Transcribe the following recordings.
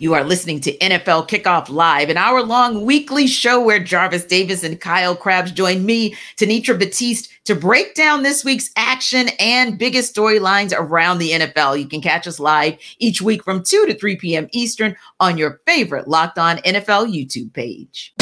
You are listening to NFL Kickoff Live, an hour long weekly show where Jarvis Davis and Kyle Crabbs join me, Tanitra Batiste, to break down this week's action and biggest storylines around the NFL. You can catch us live each week from 2 to 3 p.m. Eastern on your favorite Locked On NFL YouTube page.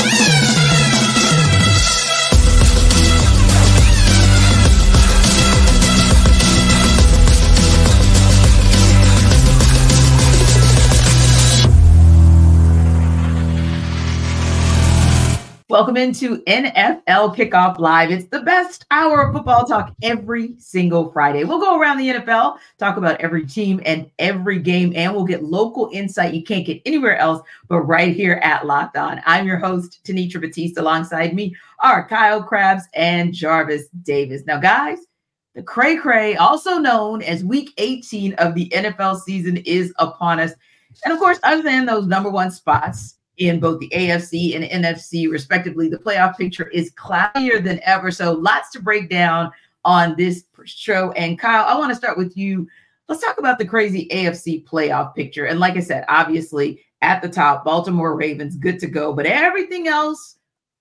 Welcome into NFL Kickoff Live. It's the best hour of football talk every single Friday. We'll go around the NFL, talk about every team and every game, and we'll get local insight you can't get anywhere else but right here at Locked On. I'm your host, Tanitra Batiste. Alongside me are Kyle Crabbs and Jarvis Davis. Now, guys, the cray cray, also known as week 18 of the NFL season, is upon us. And of course, other than those number one spots, in both the AFC and NFC, respectively. The playoff picture is cloudier than ever. So, lots to break down on this show. And Kyle, I want to start with you. Let's talk about the crazy AFC playoff picture. And like I said, obviously at the top, Baltimore Ravens, good to go. But everything else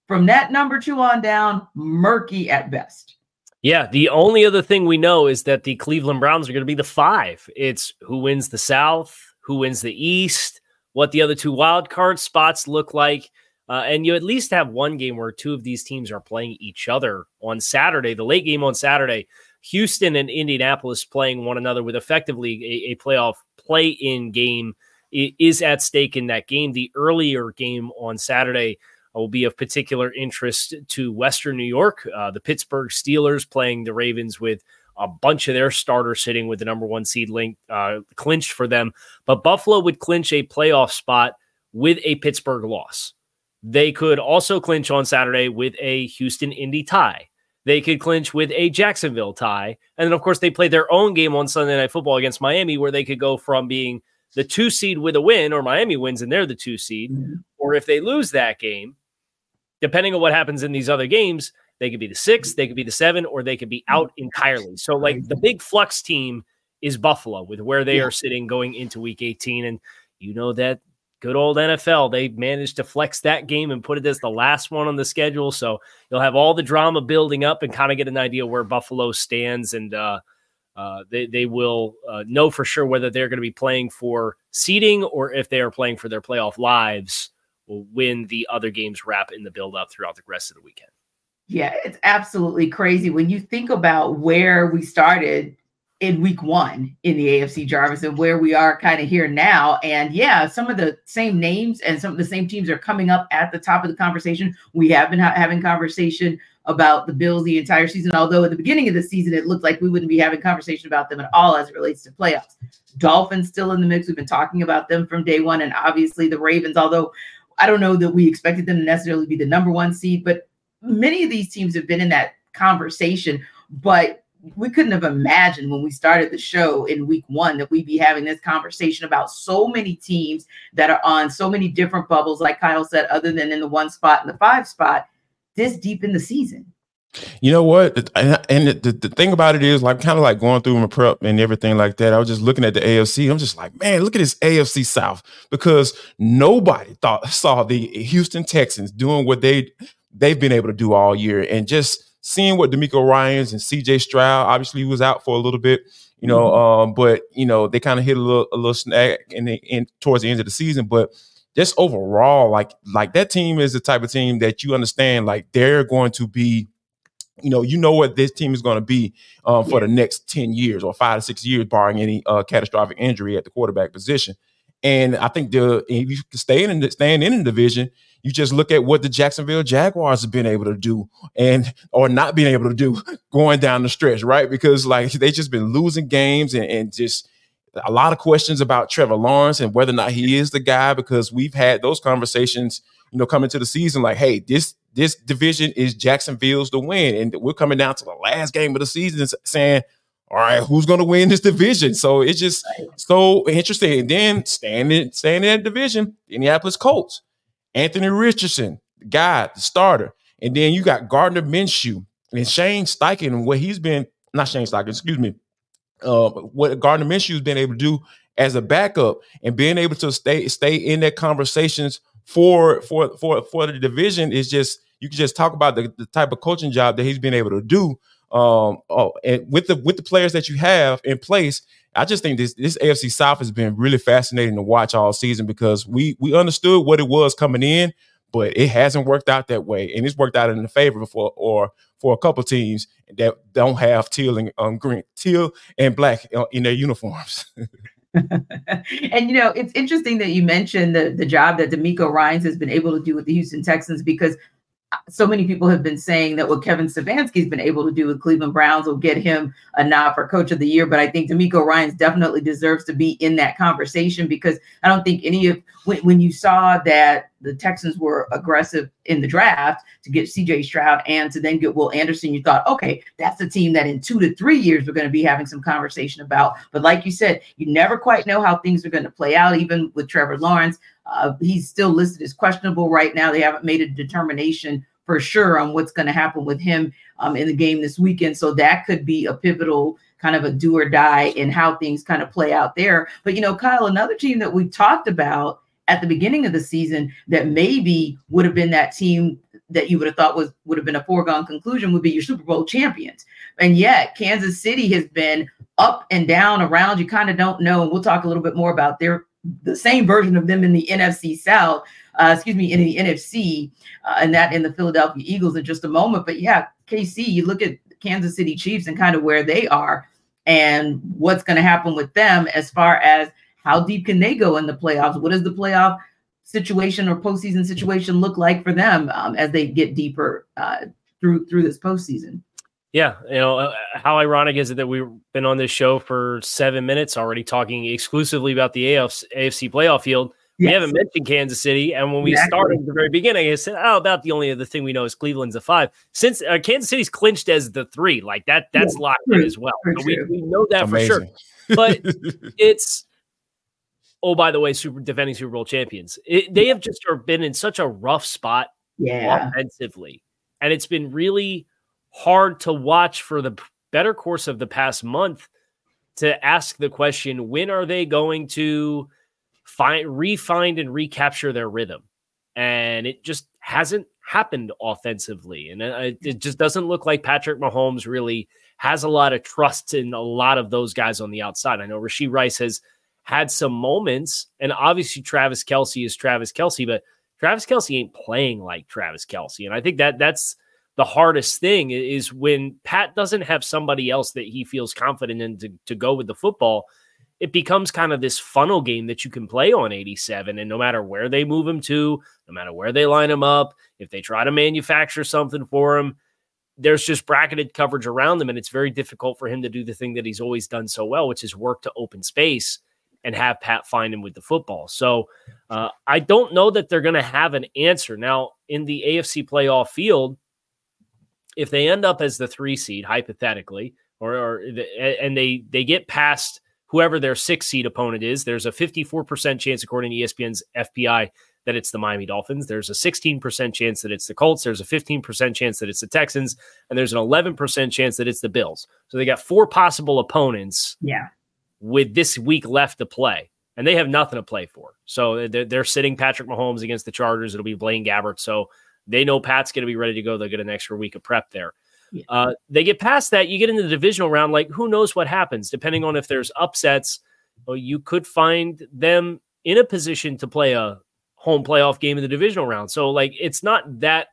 from that number two on down, murky at best. Yeah, the only other thing we know is that the Cleveland Browns are going to be the five. It's who wins the South, who wins the East, what the other two wild card spots look like. Uh, and you at least have one game where two of these teams are playing each other on Saturday, the late game on Saturday. Houston and Indianapolis playing one another with effectively a, a playoff play in game is at stake in that game. The earlier game on Saturday will be of particular interest to Western New York. Uh, the Pittsburgh Steelers playing the Ravens with a bunch of their starters sitting with the number one seed link uh, clinched for them. But Buffalo would clinch a playoff spot with a Pittsburgh loss. They could also clinch on Saturday with a Houston Indy tie. They could clinch with a Jacksonville tie. And then, of course, they play their own game on Sunday Night Football against Miami, where they could go from being the two seed with a win, or Miami wins and they're the two seed. Mm-hmm. Or if they lose that game, depending on what happens in these other games, they could be the six, they could be the seven, or they could be out entirely. So, like the big flux team is Buffalo with where they yeah. are sitting going into week 18. And you know that good old NFL, they managed to flex that game and put it as the last one on the schedule. So you'll have all the drama building up and kind of get an idea where Buffalo stands. And uh, uh, they, they will uh, know for sure whether they're going to be playing for seeding or if they are playing for their playoff lives when the other games wrap in the build up throughout the rest of the weekend. Yeah, it's absolutely crazy when you think about where we started in week one in the AFC Jarvis and where we are kind of here now. And yeah, some of the same names and some of the same teams are coming up at the top of the conversation. We have been ha- having conversation about the Bills the entire season, although at the beginning of the season, it looked like we wouldn't be having conversation about them at all as it relates to playoffs. Dolphins still in the mix. We've been talking about them from day one. And obviously the Ravens, although I don't know that we expected them to necessarily be the number one seed, but many of these teams have been in that conversation, but we couldn't have imagined when we started the show in week one that we'd be having this conversation about so many teams that are on so many different bubbles, like Kyle said, other than in the one spot and the five spot, this deep in the season. You know what? And the, the, thing about it is, like, kind of like going through my prep and everything like that. I was just looking at the AFC. I'm just like, man, look at this AFC South because nobody thought saw the Houston Texans doing what they they've been able to do all year. And just seeing what DeMeco Ryans and CJ Stroud, obviously he was out for a little bit, you know, mm-hmm. um, but you know, they kind of hit a little a little snag in the in towards the end of the season. But just overall, like like that team is the type of team that you understand, like they're going to be you know, you know what this team is going to be um, for yeah. the next 10 years or five to six years, barring any uh, catastrophic injury at the quarterback position. And I think the if you staying in the, staying in the division, you just look at what the Jacksonville Jaguars have been able to do and or not being able to do going down the stretch, right? Because like they just been losing games and, and just a lot of questions about Trevor Lawrence and whether or not he is the guy because we've had those conversations, you know, coming to the season like, hey, this this division is Jacksonville's to win. And we're coming down to the last game of the season saying, all right, who's going to win this division? So it's just so interesting. And then standing, standing in that division, the Indianapolis Colts. Anthony Richardson, guy, the starter. And then you got Gardner Minshew and Shane Steichen, what he's been, not Shane Steichen, excuse me, uh, what Gardner Minshew's been able to do as a backup and being able to stay stay in that conversations for for for for the division is just you can just talk about the, the type of coaching job that he's been able to do um oh, and with the with the players that you have in place I just think this this AFC South has been really fascinating to watch all season because we we understood what it was coming in, but it hasn't worked out that way, and it's worked out in the favor for or for a couple teams that don't have teal and um, green, teal and black uh, in their uniforms. and you know, it's interesting that you mentioned the the job that DeMeco Ryans has been able to do with the Houston Texans because so many people have been saying that what Kevin Stefanski's been able to do with Cleveland Browns will get him a nod for coach of the year. But I think DeMeco Ryans definitely deserves to be in that conversation because I don't think any of when, when you saw that the Texans were aggressive in the draft to get CJ Stroud and to then get Will Anderson, you thought, okay, that's a team that in two to three years we're going to be having some conversation about. But like you said, you never quite know how things are going to play out, even with Trevor Lawrence. Uh, he's still listed as questionable right now. They haven't made a determination for sure on what's going to happen with him um, in the game this weekend. So that could be a pivotal kind of a do or die in how things kind of play out there. But, you know, Kyle, another team that we talked about at the beginning of the season that maybe would have been that team that you would have thought was would have been a foregone conclusion would be your Super Bowl champions. And yet Kansas City has been up and down around. You kind of don't know. And we'll talk a little bit more about their the same version of them in the NFC South, uh, excuse me, in the NFC, uh, and that in the Philadelphia Eagles in just a moment. But yeah, KC, you look at Kansas City Chiefs and kind of where they are and what's going to happen with them as far as how deep can they go in the playoffs? What does the playoff situation or postseason situation look like for them um, as they get deeper uh, through through this postseason? Yeah, you know, uh, how ironic is it that we've been on this show for seven minutes already talking exclusively about the AFC, AFC playoff field. Yes. We haven't mentioned Kansas City, and when we exactly. started at the very beginning, I said, "Oh, about the only other thing we know is Cleveland's a five. Since uh, Kansas City's clinched as the three, like that, that's yeah, locked true, in as well. So we, we know that Amazing. for sure. But it's oh, by the way, super defending Super Bowl champions. It, they have just been in such a rough spot, yeah, offensively, and it's been really hard to watch for the better course of the past month to ask the question when are they going to find refine and recapture their rhythm? And it just hasn't happened offensively. And uh, it just doesn't look like Patrick Mahomes really has a lot of trust in a lot of those guys on the outside. I know Rashee Rice has had some moments and obviously Travis Kelce is Travis Kelce but Travis Kelce ain't playing like Travis Kelce and I think that that's the hardest thing is when Pat doesn't have somebody else that he feels confident in to, to go with the football. It becomes kind of this funnel game that you can play on 87. And no matter where they move him to, no matter where they line him up, if they try to manufacture something for him, there's just bracketed coverage around them. And it's very difficult for him to do the thing that he's always done so well, which is work to open space and have Pat find him with the football. So uh, I don't know that they're going to have an answer. Now, in the AFC playoff field, if they end up as the three seed hypothetically, or, or and they they get past whoever their six seed opponent is, there's a 54% chance according to ESPN's FPI that it's the Miami Dolphins. There's a 16% chance that it's the Colts. There's a 15% chance that it's the Texans, and there's an 11% chance that it's the Bills. So they got four possible opponents. Yeah. With this week left to play, and they have nothing to play for. So uh, they're, they're sitting Patrick Mahomes against the Chargers. It'll be Blaine Gabbert. So they know Pat's going to be ready to go. They'll get an extra week of prep there. Yeah. Uh, they get past that, you get into the divisional round. Like, who knows what happens? Depending on if there's upsets, well, you could find them in a position to play a home playoff game in the divisional round. So, like, it's not that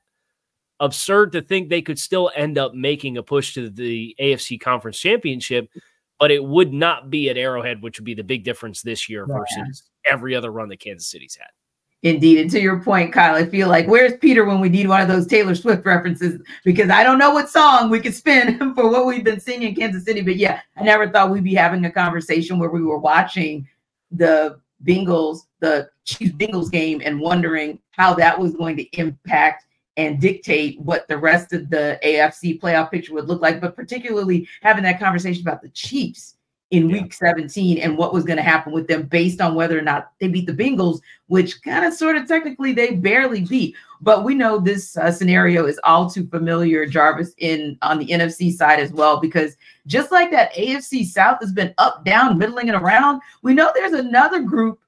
absurd to think they could still end up making a push to the AFC Conference Championship, but it would not be at Arrowhead, which would be the big difference this year yeah. versus every other run that Kansas City's had. Indeed. And to your point, Kyle, I feel like where's Peter when we need one of those Taylor Swift references? Because I don't know what song we could spin for what we've been singing in Kansas City. But yeah, I never thought we'd be having a conversation where we were watching the Bengals, the Chiefs Bengals game, and wondering how that was going to impact and dictate what the rest of the AFC playoff picture would look like. But particularly having that conversation about the Chiefs in yeah. week 17 and what was going to happen with them based on whether or not they beat the Bengals, which kind of sort of technically they barely beat. But we know this uh, scenario is all too familiar, Jarvis, in on the NFC side as well, because just like that AFC South has been up, down, middling, and around, we know there's another group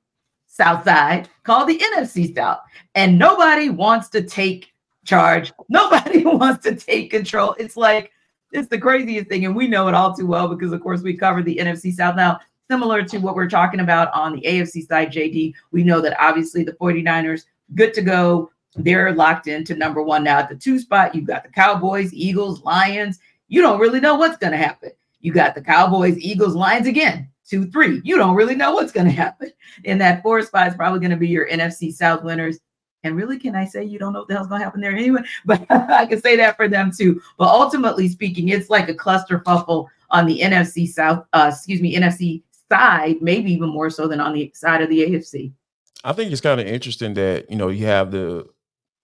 South side called the NFC South, and nobody wants to take charge. Nobody wants to take control. It's like it's the craziest thing. And we know it all too well because, of course, we covered the NFC South. Now, similar to what we're talking about on the AFC side, JD, we know that obviously the 49ers, good to go. They're locked into number one now at the two spot. You've got the Cowboys, Eagles, Lions. You don't really know what's going to happen. You got the Cowboys, Eagles, Lions again, two, three. You don't really know what's going to happen. In that four spot is probably going to be your NFC South winners. And really, can I say you don't know what the hell's to happen there anyway? But I can say that for them too. But ultimately speaking, it's like a cluster fuffle on the NFC South, uh, excuse me, NFC side, maybe even more so than on the side of the AFC. I think it's kind of interesting that, you know, you have the,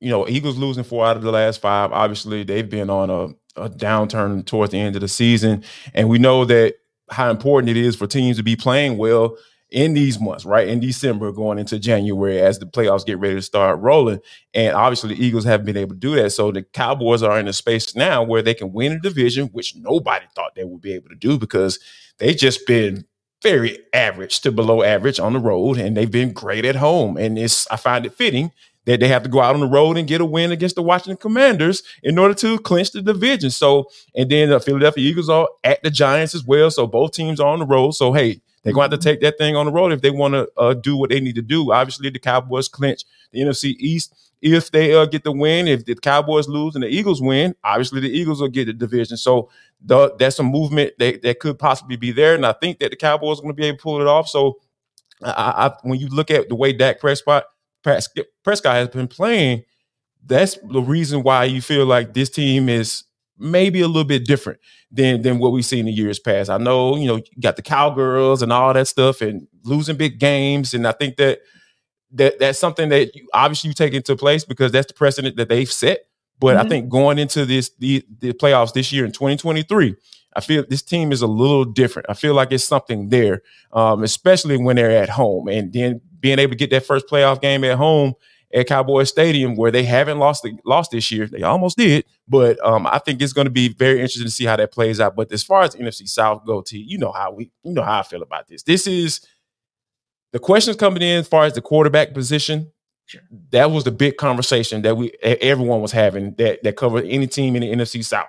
you know, Eagles losing four out of the last five. Obviously, they've been on a, a downturn towards the end of the season. And we know that how important it is for teams to be playing well in these months, right? In December, going into January as the playoffs get ready to start rolling. And obviously, the Eagles haven't been able to do that. So the Cowboys are in a space now where they can win a division, which nobody thought they would be able to do because they've just been very average to below average on the road and they've been great at home. And it's I find it fitting that they have to go out on the road and get a win against the Washington Commanders in order to clinch the division. So, and then the Philadelphia Eagles are at the Giants as well. So both teams are on the road. So, hey, they're going to have to take that thing on the road if they want to uh, do what they need to do. Obviously, the Cowboys clinch the NFC East. If they uh, get the win, if the Cowboys lose and the Eagles win, obviously the Eagles will get the division. So the, that's a movement that, that could possibly be there. And I think that the Cowboys are going to be able to pull it off. So I, I, when you look at the way Dak Prescott, Prescott has been playing, that's the reason why you feel like this team is maybe a little bit different than than what we've seen in years past. I know, you know, you got the cowgirls and all that stuff and losing big games. And I think that that that's something that you, obviously you take into place because that's the precedent that they've set. But mm-hmm. I think going into this the, the playoffs this year in 2023, I feel this team is a little different. I feel like it's something there, um, especially when they're at home and then being able to get that first playoff game at home at Cowboy Stadium where they haven't lost the, lost this year. They almost did, but um, I think it's going to be very interesting to see how that plays out. But as far as NFC South go, to you know how we you know how I feel about this. This is the questions coming in as far as the quarterback position. Sure. That was the big conversation that we everyone was having that that covered any team in the NFC South,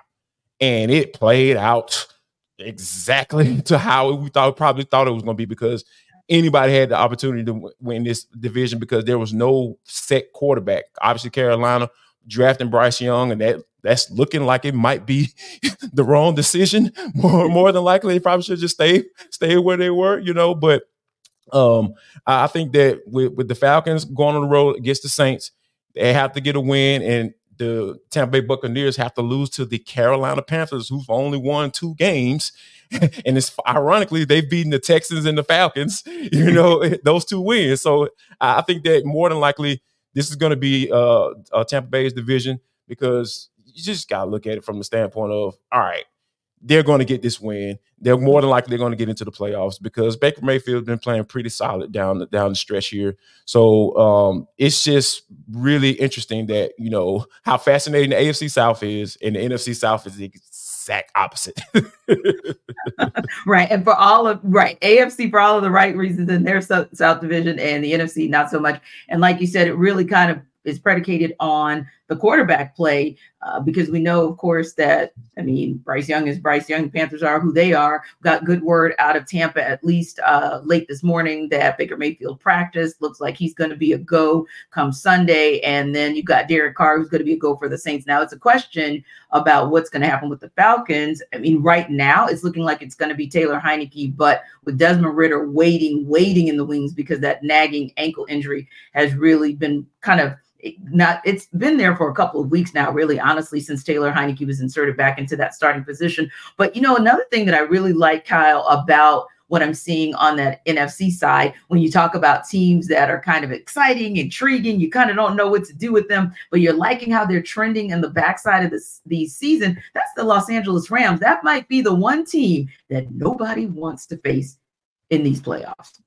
and it played out exactly to how we thought probably thought it was going to be because anybody had the opportunity to win this division because there was no set quarterback. Obviously, Carolina drafting Bryce Young, and that that's looking like it might be the wrong decision. More more than likely, they probably should just stay stay where they were, you know. But um, I think that with with the Falcons going on the road against the Saints, they have to get a win, and the Tampa Bay Buccaneers have to lose to the Carolina Panthers, who've only won two games. and it's ironically they've beaten the Texans and the Falcons, you know, those two wins. So I think that more than likely this is going to be uh, Tampa Bay's division because you just got to look at it from the standpoint of all right, they're going to get this win. They're more than likely they're going to get into the playoffs because Baker Mayfield's been playing pretty solid down the, down the stretch here. So um, it's just really interesting that you know how fascinating the AFC South is, and the NFC South is exact opposite. right, and for all of right AFC for all of the right reasons in their South Division, and the NFC not so much. And like you said, it really kind of is predicated on the quarterback play uh, because we know, of course, that I mean Bryce Young is Bryce Young. Panthers are who they are. Got good word out of Tampa at least uh, late this morning that Baker Mayfield practiced. Looks like he's going to be a go come Sunday, and then you've got Derek Carr who's going to be a go for the Saints. Now it's a question about what's going to happen with the Falcons. I mean, right now it's looking like it's going to be Taylor Heinicke, but with Desmond Ridder waiting, waiting in the wings because that nagging ankle injury has really been kind of not it's been there for a couple of weeks now, really, honestly, since Taylor Heinicke was inserted back into that starting position. But you know, another thing that I really like, Kyle, about what I'm seeing on that NFC side. When you talk about teams that are kind of exciting, intriguing, you kind of don't know what to do with them, but you're liking how they're trending in the backside of this the season. That's the Los Angeles Rams. That might be the one team that nobody wants to face in these playoffs.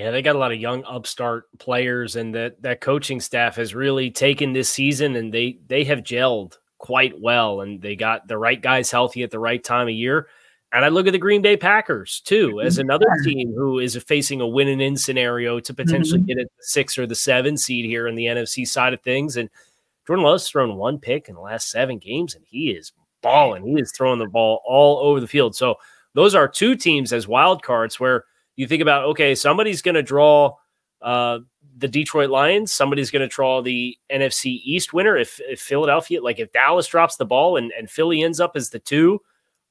Yeah, they got a lot of young upstart players, and that that coaching staff has really taken this season, and they they have gelled quite well, and they got the right guys healthy at the right time of year. And I look at the Green Bay Packers too as another team who is facing a win and in scenario to potentially mm-hmm. get the six or the seven seed here in the NFC side of things. And Jordan Love's thrown one pick in the last seven games, and he is balling. He is throwing the ball all over the field. So those are two teams as wild cards where you think about okay, somebody's going to draw uh, the Detroit Lions, somebody's going to draw the NFC East winner. If, if, Philadelphia, like if Dallas drops the ball and, and Philly ends up as the two,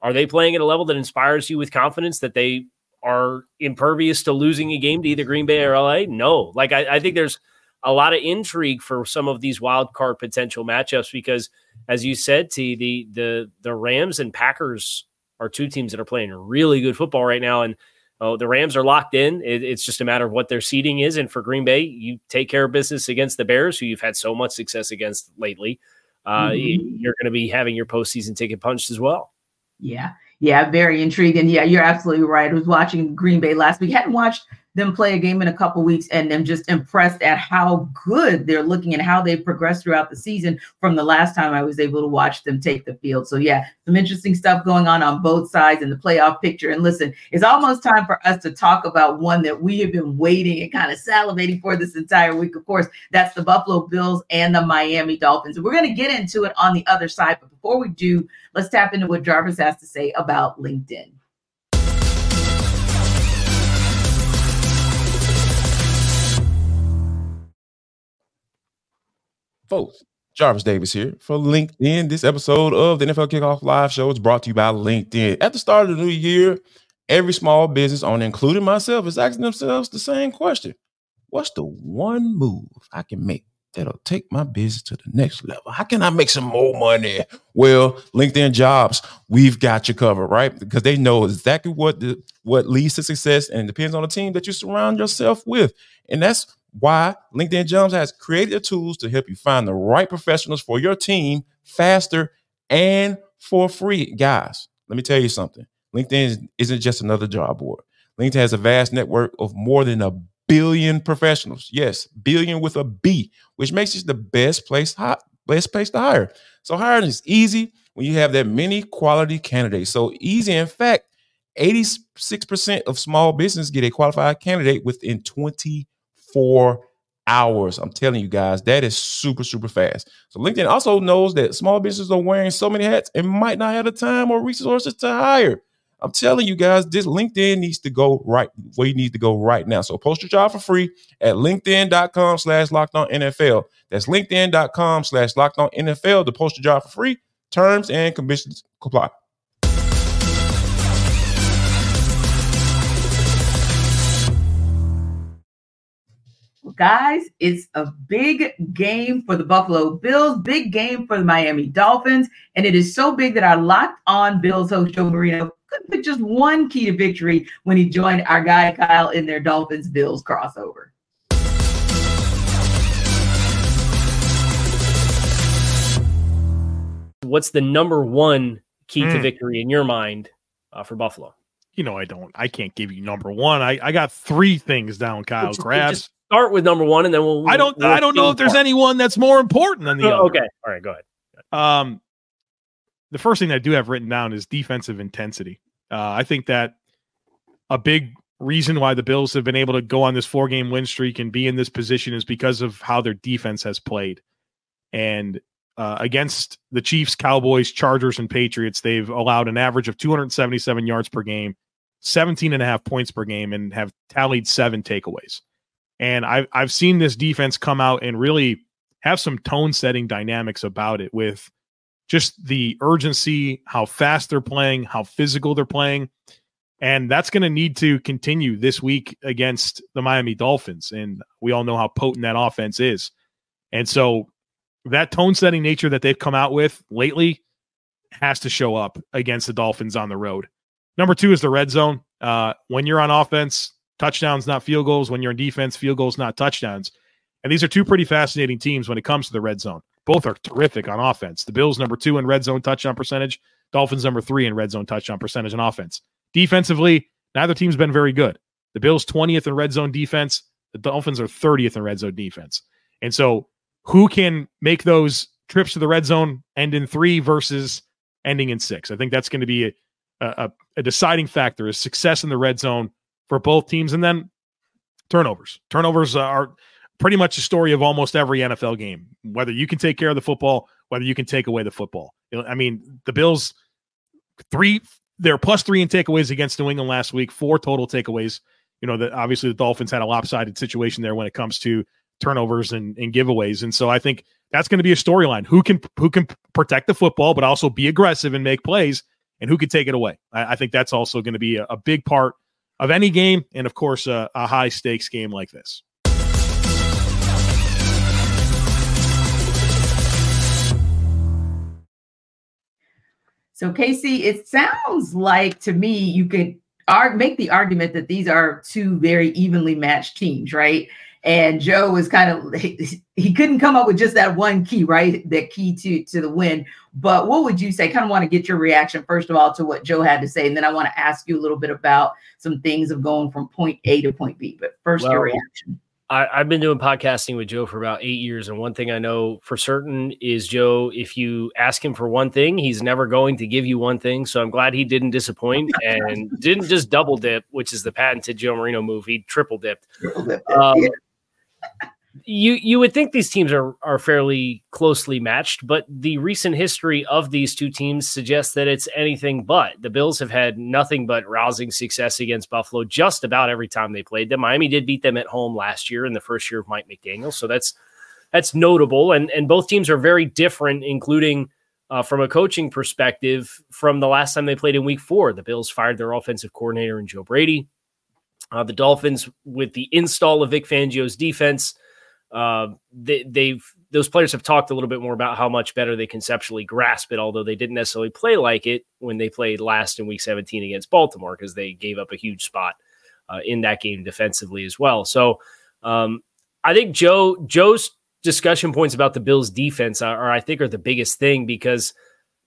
are they playing at a level that inspires you with confidence that they are impervious to losing a game to either Green Bay or LA? No. Like I, I think there's a lot of intrigue for some of these wild card potential matchups because, as you said, T the the the Rams and Packers are two teams that are playing really good football right now, and Oh, the Rams are locked in. It, it's just a matter of what their seeding is. And for Green Bay, you take care of business against the Bears, who you've had so much success against lately. Uh, mm-hmm. You're going to be having your postseason ticket punched as well. Yeah. Yeah. Very intriguing. Yeah, you're absolutely right. I was watching Green Bay last week. Hadn't watched them play a game in a couple weeks and I'm just impressed at how good they're looking and how they've progressed throughout the season from the last time I was able to watch them take the field. So yeah, some interesting stuff going on on both sides in the playoff picture. And listen, it's almost time for us to talk about one that we have been waiting and kind of salivating for this entire week. Of course, that's the Buffalo Bills and the Miami Dolphins. We're going to get into it on the other side. But before we do, let's tap into what Jarvis has to say about LinkedIn. Folks, Jarvis Davis here for LinkedIn. This episode of the NFL Kickoff Live Show is brought to you by LinkedIn. At the start of the new year, every small business owner, including myself, is asking themselves the same question What's the one move I can make that'll take my business to the next level? How can I make some more money? Well, LinkedIn Jobs, we've got you covered, right? Because they know exactly what the, what leads to success and depends on the team that you surround yourself with. And that's why LinkedIn Jobs has created the tools to help you find the right professionals for your team faster and for free. Guys, let me tell you something. LinkedIn isn't just another job board. LinkedIn has a vast network of more than a billion professionals. Yes, billion with a B, which makes it the best place best place to hire. So hiring is easy when you have that many quality candidates. So easy, in fact, 86% of small business get a qualified candidate within 20 four hours. I'm telling you guys, that is super, super fast. So LinkedIn also knows that small businesses are wearing so many hats and might not have the time or resources to hire. I'm telling you guys, this LinkedIn needs to go right where you need to go right now. So post your job for free at LinkedIn.com slash locked on NFL. That's LinkedIn.com slash locked on NFL to post your job for free. Terms and conditions apply. Guys, it's a big game for the Buffalo Bills, big game for the Miami Dolphins, and it is so big that our locked on Bills host Joe Marino couldn't pick just one key to victory when he joined our guy Kyle in their Dolphins Bills crossover. What's the number one key mm. to hmm. victory in your mind uh, for Buffalo? You know, I don't. I can't give you number one. I, I got three things down, Kyle. Crabbs start with number one, and then we'll. I don't. We'll I don't know if there's anyone that's more important than the oh, other. Okay. All right. Go ahead. Um, the first thing I do have written down is defensive intensity. Uh, I think that a big reason why the Bills have been able to go on this four game win streak and be in this position is because of how their defense has played. And uh, against the Chiefs, Cowboys, Chargers, and Patriots, they've allowed an average of 277 yards per game, 17 and a half points per game, and have tallied seven takeaways. And I've I've seen this defense come out and really have some tone setting dynamics about it with just the urgency, how fast they're playing, how physical they're playing. And that's going to need to continue this week against the Miami Dolphins. And we all know how potent that offense is. And so that tone setting nature that they've come out with lately has to show up against the Dolphins on the road. Number two is the red zone. Uh, when you're on offense, touchdowns, not field goals. When you're in defense, field goals, not touchdowns. And these are two pretty fascinating teams when it comes to the red zone. Both are terrific on offense. The Bills, number two in red zone touchdown percentage. Dolphins, number three in red zone touchdown percentage on offense. Defensively, neither team's been very good. The Bills, 20th in red zone defense. The Dolphins are 30th in red zone defense. And so, who can make those trips to the red zone end in three versus ending in six? I think that's going to be a, a, a deciding factor is success in the red zone for both teams. And then turnovers. Turnovers uh, are pretty much the story of almost every NFL game. Whether you can take care of the football, whether you can take away the football. I mean, the Bills three they're plus three in takeaways against New England last week, four total takeaways. You know, that obviously the Dolphins had a lopsided situation there when it comes to turnovers and, and giveaways. And so I think that's going to be a storyline. Who can who can protect the football, but also be aggressive and make plays, and who can take it away. I, I think that's also going to be a, a, big part of any game, and of course, a, a high stakes game like this. So, Casey, it sounds like to me you could make the argument that these are two very evenly matched teams, right? And Joe was kind of he, couldn't come up with just that one key, right? That key to to the win. But what would you say? Kind of want to get your reaction first of all to what Joe had to say, and then I want to ask you a little bit about some things of going from point A to point B. But first, well, your reaction. I, have been doing podcasting with Joe for about eight years, and one thing I know for certain is Joe. If you ask him for one thing, he's never going to give you one thing. So I'm glad he didn't disappoint and didn't just double dip, which is the patented Joe Marino move. He triple dipped. Um, you you would think these teams are are fairly closely matched, but the recent history of these two teams suggests that it's anything but. The Bills have had nothing but rousing success against Buffalo just about every time they played them. Miami did beat them at home last year in the first year of Mike McDaniel, so that's that's notable. And and both teams are very different, including uh, from a coaching perspective from the last time they played in Week Four. The Bills fired their offensive coordinator and Joe Brady. Uh, the Dolphins, with the install of Vic Fangio's defense uh, they, they've those players have talked a little bit more about how much better they conceptually grasp it, although they didn't necessarily play like it when they played last in Week 17 against Baltimore because they gave up a huge spot uh, in that game defensively as well. So um, I think Joe Joe's discussion points about the Bills' defense are, are, I think, are the biggest thing because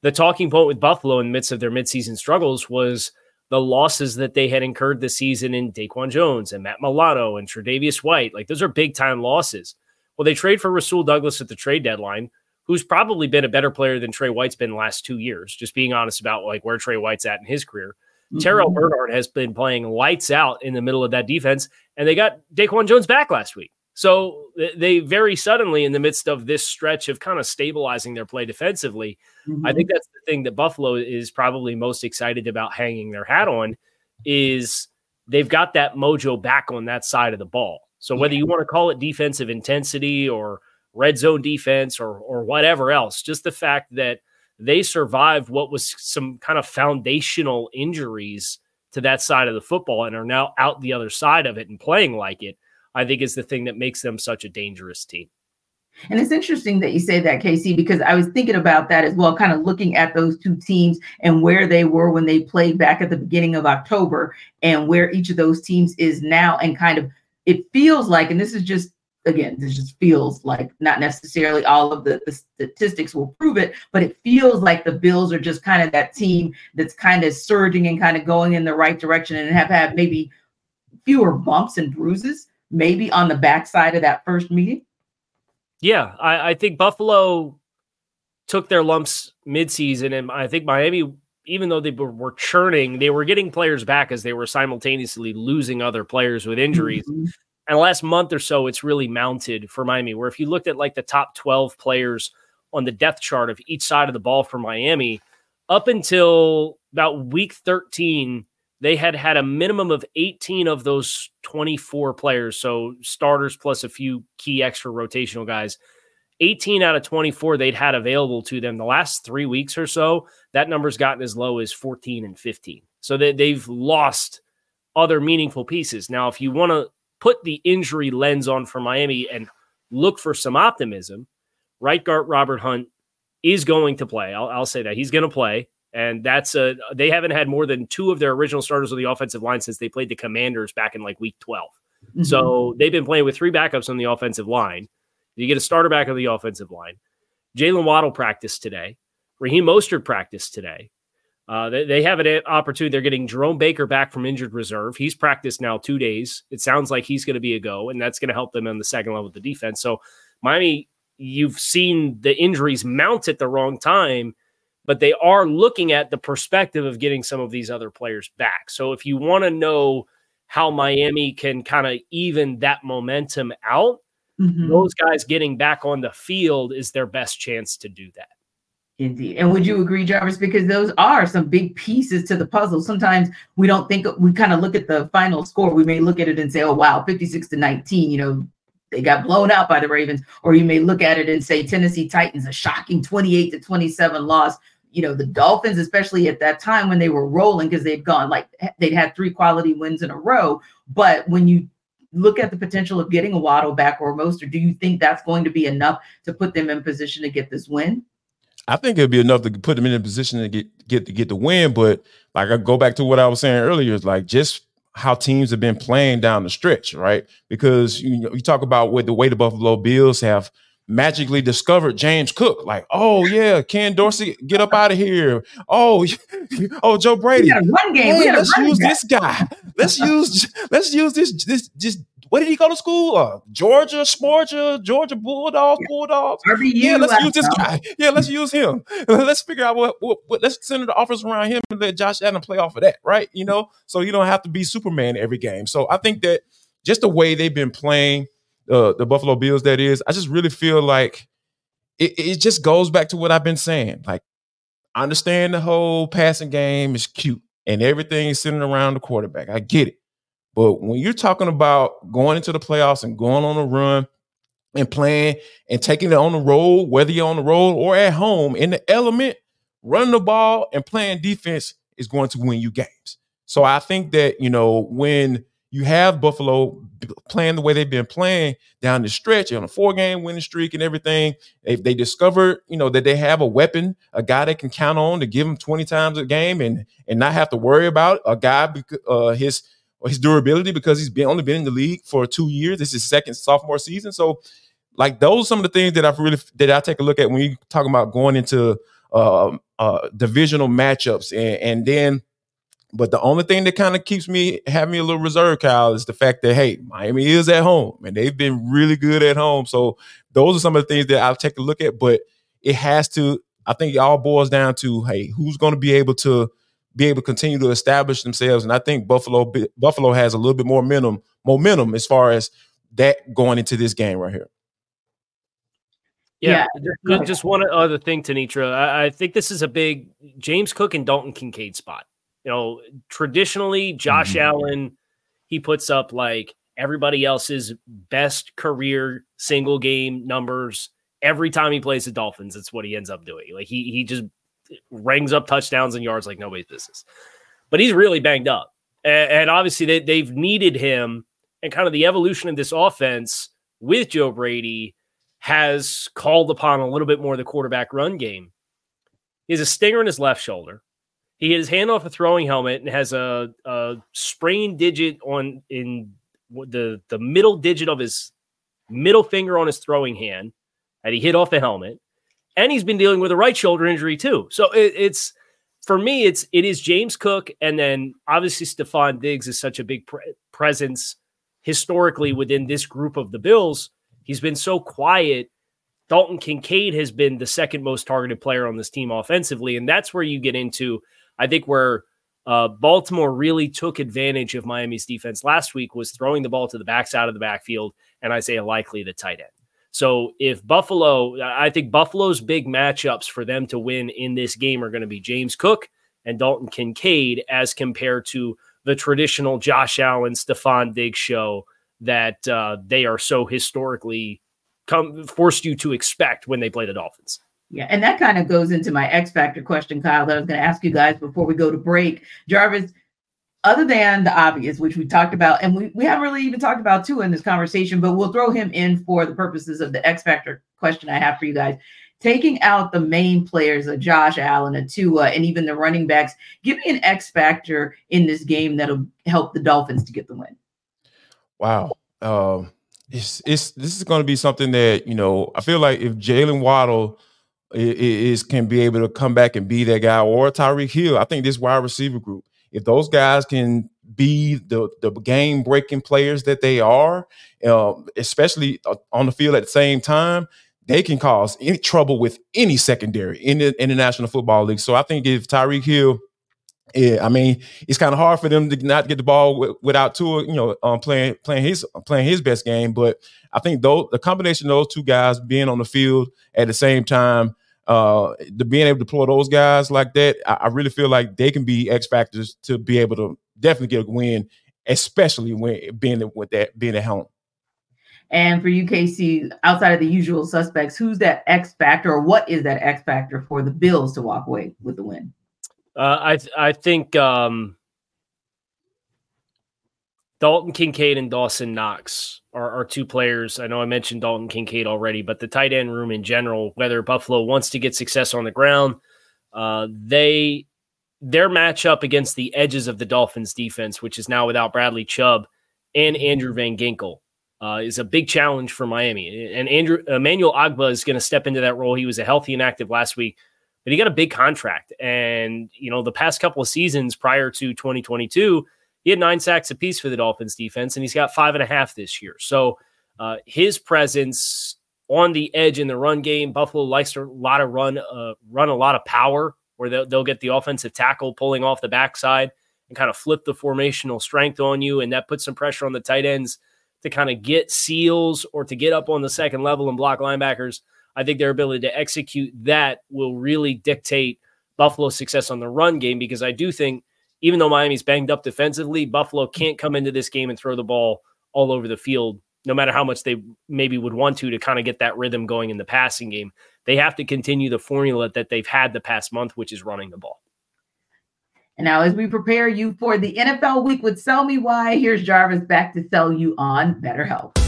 the talking point with Buffalo in the midst of their midseason struggles was the losses that they had incurred this season in Daquan Jones and Matt Milano and Tre'Davious White. Like those are big time losses. Well, they trade for Rasul Douglas at the trade deadline, who's probably been a better player than Trey White's been the last two years. Just being honest about like where Trey White's at in his career. mm hmm Terrel Bernard has been playing lights out in the middle of that defense, and they got Daquan Jones back last week. So they very suddenly, in the midst of this stretch of kind of stabilizing their play defensively, mm-hmm. I think that's the thing that Buffalo is probably most excited about hanging their hat on is they've got that mojo back on that side of the ball. So whether you want to call it defensive intensity or red zone defense or or whatever else, just the fact that they survived what was some kind of foundational injuries to that side of the football and are now out the other side of it and playing like it I think is the thing that makes them such a dangerous team. And it's interesting that you say that, Casey, because I was thinking about that as well, kind of looking at those two teams and where they were when they played back at the beginning of October and where each of those teams is now. And kind of it feels like, and this is just, again, this just feels like not necessarily all of the, the statistics will prove it, but it feels like the Bills are just kind of that team that's kind of surging and kind of going in the right direction and have had maybe fewer bumps and bruises maybe on the backside of that first meeting? Yeah, I, I think Buffalo took their lumps midseason, and I think Miami, even though they were churning, they were getting players back as they were simultaneously losing other players with injuries. Mm-hmm. And last month or so, it's really mounted for Miami. Where if you looked at like the top 12 players on the depth chart of each side of the ball for Miami, up until about week 13, they had had a minimum of 18 of those 24 players, so starters plus a few key extra rotational guys. 18 out of 24 they'd had available to them the last three weeks or so. That number's gotten as low as 14 and 15. So they, they've lost other meaningful pieces. Now, if you want to put the injury lens on for Miami and look for some optimism, right guard Robert Hunt is going to play. I'll, I'll say that he's going to play. And that's a they haven't had more than two of their original starters on the offensive line since they played the Commanders back in like week 12. Mm-hmm. So they've been playing with three backups on the offensive line. You get a starter back on the offensive line. Jaylen Waddle practiced today. Raheem Mostert practiced today. Uh, they, they have an opportunity. They're getting Jerome Baker back from injured reserve. He's practiced now two days. It sounds like he's going to be a go, and that's going to help them on the second level of the defense. So, Miami, you've seen the injuries mount at the wrong time, but they are looking at the perspective of getting some of these other players back. So, if you want to know how Miami can kind of even that momentum out, mm-hmm. those guys getting back on the field is their best chance to do that. Indeed. And would you agree, Jarvis? Because those are some big pieces to the puzzle. Sometimes we don't think we kind of look at the final score. We may look at it and say, oh, wow, 56 to 19, you know, they got blown out by the Ravens. Or you may look at it and say, Tennessee Titans, a shocking 28 to 27 loss. You know, the Dolphins, especially at that time when they were rolling, because they'd gone like they'd had three quality wins in a row. But when you look at the potential of getting a Waddle back or most, or do you think that's going to be enough to put them in position to get this win? I think it'd be enough to put them in a position to get get to get the win. But like I go back to what I was saying earlier, is like just how teams have been playing down the stretch, right? Because you know, you talk about what the way the Buffalo Bills have magically discovered James Cook. Like, oh yeah, Ken Dorsey, get up out of here. Oh, oh Joe Brady. One game. Hey, let's use guy. this guy. Let's use let's use this this just where did he go to school? Uh, Georgia, Georgia, Georgia Bulldogs, Bulldogs. RBU, yeah, let's use this guy. Yeah, let's use him. let's figure out what, what, what, let's send the offers around him and let Josh Allen play off of that, right? You know, so you don't have to be Superman every game. So I think that just the way they've been playing uh, the Buffalo Bills, that is, I just really feel like it, it just goes back to what I've been saying. Like, I understand the whole passing game is cute and everything is sitting around the quarterback. I get it. But when you're talking about going into the playoffs and going on a run and playing and taking it on the road, whether you're on the road or at home in the element, running the ball and playing defense is going to win you games. So I think that, you know, when you have Buffalo playing the way they've been playing down the stretch on a four game winning streak and everything, if they discover, you know, that they have a weapon, a guy they can count on to give them 20 times a game and and not have to worry about a guy, uh, his his durability because he's been only been in the league for two years. This is second sophomore season. So, like those are some of the things that I've really that I take a look at when you talking about going into uh, uh, divisional matchups, and, and then. But the only thing that kind of keeps me having me a little reserved, Kyle, is the fact that hey, Miami is at home and they've been really good at home. So those are some of the things that I'll take a look at. But it has to. I think it all boils down to hey, who's going to be able to be able to continue to establish themselves. And I think Buffalo Buffalo has a little bit more momentum momentum as far as that going into this game right here. Yeah, yeah. Just, just one other thing, Tanitra. I, I think this is a big James Cook and Dalton Kincaid spot. You know, traditionally, Josh mm-hmm. Allen, he puts up like everybody else's best career single game numbers every time he plays the Dolphins. It's what he ends up doing. Like he he just rings up touchdowns and yards like nobody's business. But he's really banged up. And, and obviously, they, they've needed him. And kind of the evolution of this offense with Joe Brady has called upon a little bit more of the quarterback run game. He has a stinger in his left shoulder. He hit his hand off a throwing helmet and has a, a sprained digit on in the the middle digit of his middle finger on his throwing hand that he hit off the helmet and he's been dealing with a right shoulder injury too. So it, it's for me, it's it is James Cook, and then obviously Stefon Diggs is such a big pre- presence historically within this group of the Bills. He's been so quiet. Dalton Kincaid has been the second most targeted player on this team offensively, and that's where you get into, I think, where uh, Baltimore really took advantage of Miami's defense last week was throwing the ball to the backside of the backfield, and Isaiah Likely the tight end. So if Buffalo, I think Buffalo's big matchups for them to win in this game are going to be James Cook and Dalton Kincaid as compared to the traditional Josh Allen, Stefon Diggs show that uh, they are so historically come forced you to expect when they play the Dolphins. Yeah, and that kind of goes into my X factor question, Kyle, that I was going to ask you guys before we go to break. Jarvis, other than the obvious, which we talked about, and we, we haven't really even talked about too in this conversation, but we'll throw him in for the purposes of the X Factor question I have for you guys. taking out the main players of Josh Allen, Atua, and even the running backs, give me an X factor in this game that'll help the Dolphins to get the win. Wow. Um, it's it's this is going to be something that you know I feel like if Jaylen Waddle is, can be able to come back and be that guy or Tyreek Hill, I think this wide receiver group, if those guys can be the the game breaking players that they are, uh, especially on the field at the same time, they can cause any trouble with any secondary in the, in the National Football League. So I think if Tyreek Hill yeah, I mean, it's kind of hard for them to not get the ball w- without Tua, you know, um, playing playing his playing his best game. But I think though the combination of those two guys being on the field at the same time, uh, the being able to deploy those guys like that, I, I really feel like they can be X factors to be able to definitely get a win, especially when being with that being at home. And for you, UKC, outside of the usual suspects, who's that X factor, or what is that X factor for the Bills to walk away with the win? Uh, I th- I think um, Dalton Kincaid and Dawson Knox are, are two players. I know I mentioned Dalton Kincaid already, but the tight end room in general, whether Buffalo wants to get success on the ground, uh, they their matchup against the edges of the Dolphins defense, which is now without Bradley Chubb and Andrew Van Ginkel, uh, is a big challenge for Miami. And Andrew Emmanuel Ogbah is going to step into that role. He was a healthy and active last week but he got a big contract. And, you know, the past couple of seasons prior to 2022, he had nine sacks apiece for the Dolphins defense, and he's got five and a half this year. So uh, his presence on the edge in the run game, Buffalo likes to a lot of run, uh, run a lot of power where they'll, they'll get the offensive tackle pulling off the backside and kind of flip the formational strength on you. And that puts some pressure on the tight ends to kind of get seals or to get up on the second level and block linebackers. I think their ability to execute that will really dictate Buffalo's success on the run game because I do think even though Miami's banged up defensively, Buffalo can't come into this game and throw the ball all over the field, no matter how much they maybe would want to to kind of get that rhythm going in the passing game. They have to continue the formula that they've had the past month, which is running the ball. And now, as we prepare you for the NFL week with Sell Me Why, here's Jarvis back to sell you on BetterHelp.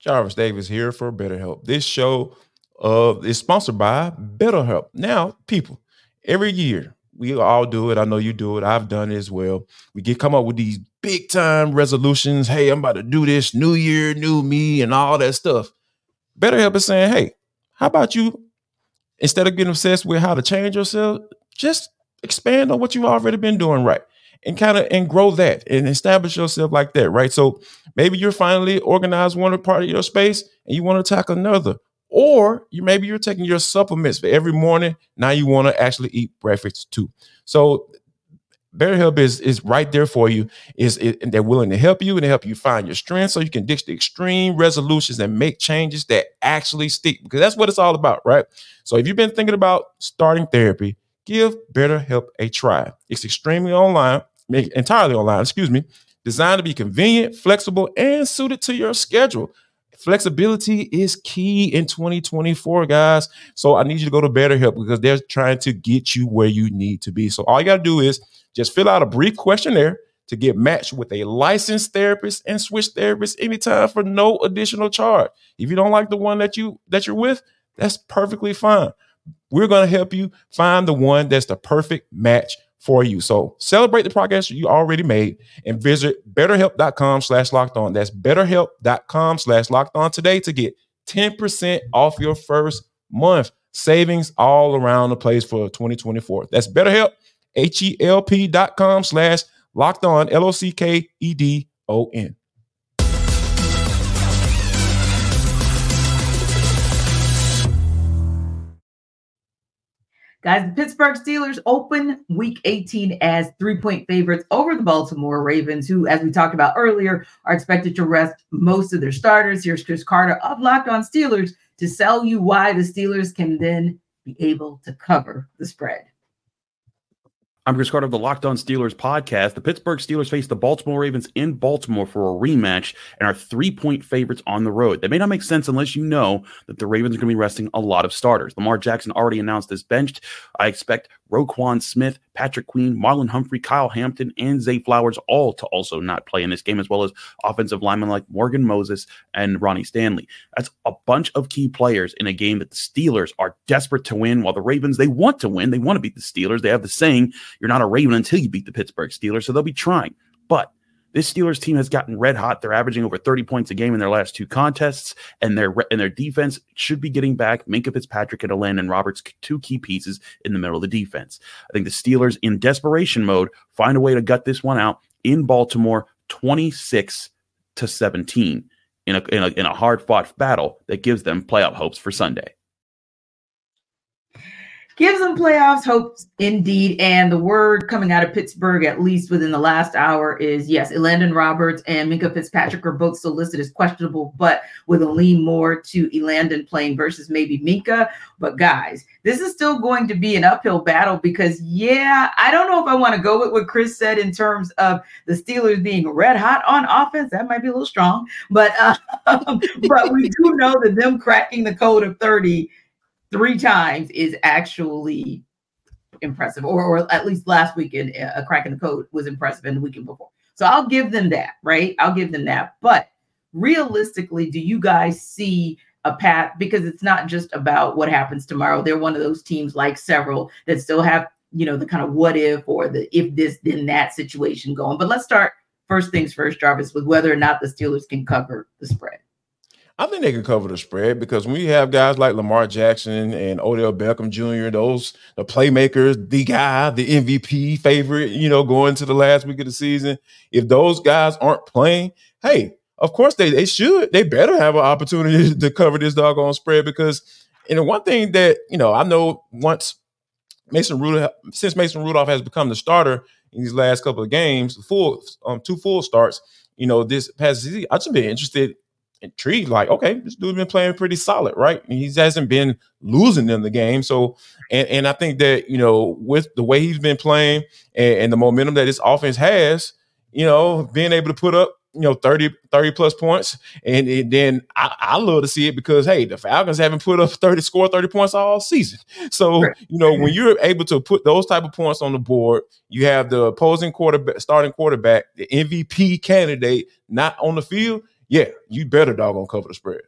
Jarvis Davis here for BetterHelp. This show uh, is sponsored by BetterHelp. Now, people, every year we all do it. I know you do it. I've done it as well. We get come up with these big time resolutions. Hey, I'm about to do this. New year, new me, and all that stuff. BetterHelp is saying, hey, how about you instead of getting obsessed with how to change yourself, just expand on what you've already been doing right and kind of and grow that and establish yourself like that, right? So maybe you're finally organized one part of your space and you want to tackle another. Or you maybe you're taking your supplements for every morning. Now you want to actually eat breakfast too. So BetterHelp is is right there for you. Is it, they're willing to help you and help you find your strength so you can ditch the extreme resolutions and make changes that actually stick because that's what it's all about, right? So if you've been thinking about starting therapy, give BetterHelp a try. It's extremely online entirely online, excuse me, designed to be convenient, flexible, and suited to your schedule. Flexibility is key in 2024, guys. So I need you to go to BetterHelp because they're trying to get you where you need to be. So all you got to do is just fill out a brief questionnaire to get matched with a licensed therapist and switch therapists anytime for no additional charge. If you don't like the one that you that you're with, that's perfectly fine. We're going to help you find the one that's the perfect match for you. So celebrate the progress you already made and visit betterhelp.com slash locked on. That's betterhelp.com slash locked on today to get 10% off your first month. Savings all around the place for 2024. That's betterhelp, H E L P.com slash locked on, L-O-C-K-E-D-O-N. Guys, the Pittsburgh Steelers open week 18 as three point favorites over the Baltimore Ravens, who, as we talked about earlier, are expected to rest most of their starters. Here's Chris Carter of Locked On Steelers to sell you why the Steelers can then be able to cover the spread. I'm Chris Carter of the Locked On Steelers podcast. The Pittsburgh Steelers face the Baltimore Ravens in Baltimore for a rematch and are three point favorites on the road. That may not make sense unless you know that the Ravens are going to be resting a lot of starters. Lamar Jackson already announced this benched. I expect Roquan Smith, Patrick Queen, Marlon Humphrey, Kyle Hamilton, and Zay Flowers, all to also not play in this game, as well as offensive linemen like Morgan Moses and Ronnie Stanley. That's a bunch of key players in a game that the Steelers are desperate to win, while the Ravens, they want to win. They want to beat the Steelers. They have the saying, you're not a Raven until you beat the Pittsburgh Steelers. So they'll be trying. But this Steelers team has gotten red hot. They're averaging over 30 points a game in their last two contests, and their and their defense should be getting back Minkah Fitzpatrick and Elandon Roberts, two key pieces in the middle of the defense. I think the Steelers, in desperation mode, find a way to gut this one out in Baltimore, 26 to 17, in a in a, in a hard fought battle that gives them playoff hopes for Sunday gives them playoffs hopes indeed. And the word coming out of Pittsburgh, at least within the last hour, is yes, Elandon Roberts and Minkah Fitzpatrick are both still listed as questionable, but with a lean more to Elandon playing versus maybe Minkah. But guys, this is still going to be an uphill battle because, yeah, I don't know if I want to go with what Chris said in terms of the Steelers being red hot on offense. That might be a little strong, but uh, but we do know that them cracking the code of 30 three times is actually impressive, or, or at least last weekend, uh, a crack in the code was impressive, and the weekend before. So I'll give them that, right? I'll give them that. But realistically, do you guys see a path? Because it's not just about what happens tomorrow. They're one of those teams, like several, that still have, you know, the kind of what if or the if this, then that situation going. But let's start first things first, Jarvis, with whether or not the Steelers can cover the spread. I think they can cover the spread because when you have guys like Lamar Jackson and Odell Beckham Jr., those the playmakers, the guy, the MVP favorite, you know, going to the last week of the season. If those guys aren't playing, hey, of course they they should. They better have an opportunity to cover this doggone spread because and the one thing that you know I know once Mason Rudolph since Mason Rudolph has become the starter in these last couple of games, full um two full starts. You know, this past season, I've just been interested intrigued, like, okay, this dude's been playing pretty solid, right? He hasn't been losing in the game. So, and, and I think that, you know, with the way he's been playing and, and the momentum that his offense has, you know, being able to put up, you know, 30, 30 plus points. And, and then I, I, love to see it because, hey, the Falcons haven't put up 30, score 30 points all season. So, you know, when mm-hmm. you're able to put those type of points on the board, you have the opposing quarterback, starting quarterback, the MVP candidate not on the field yeah, you better doggone cover the spread.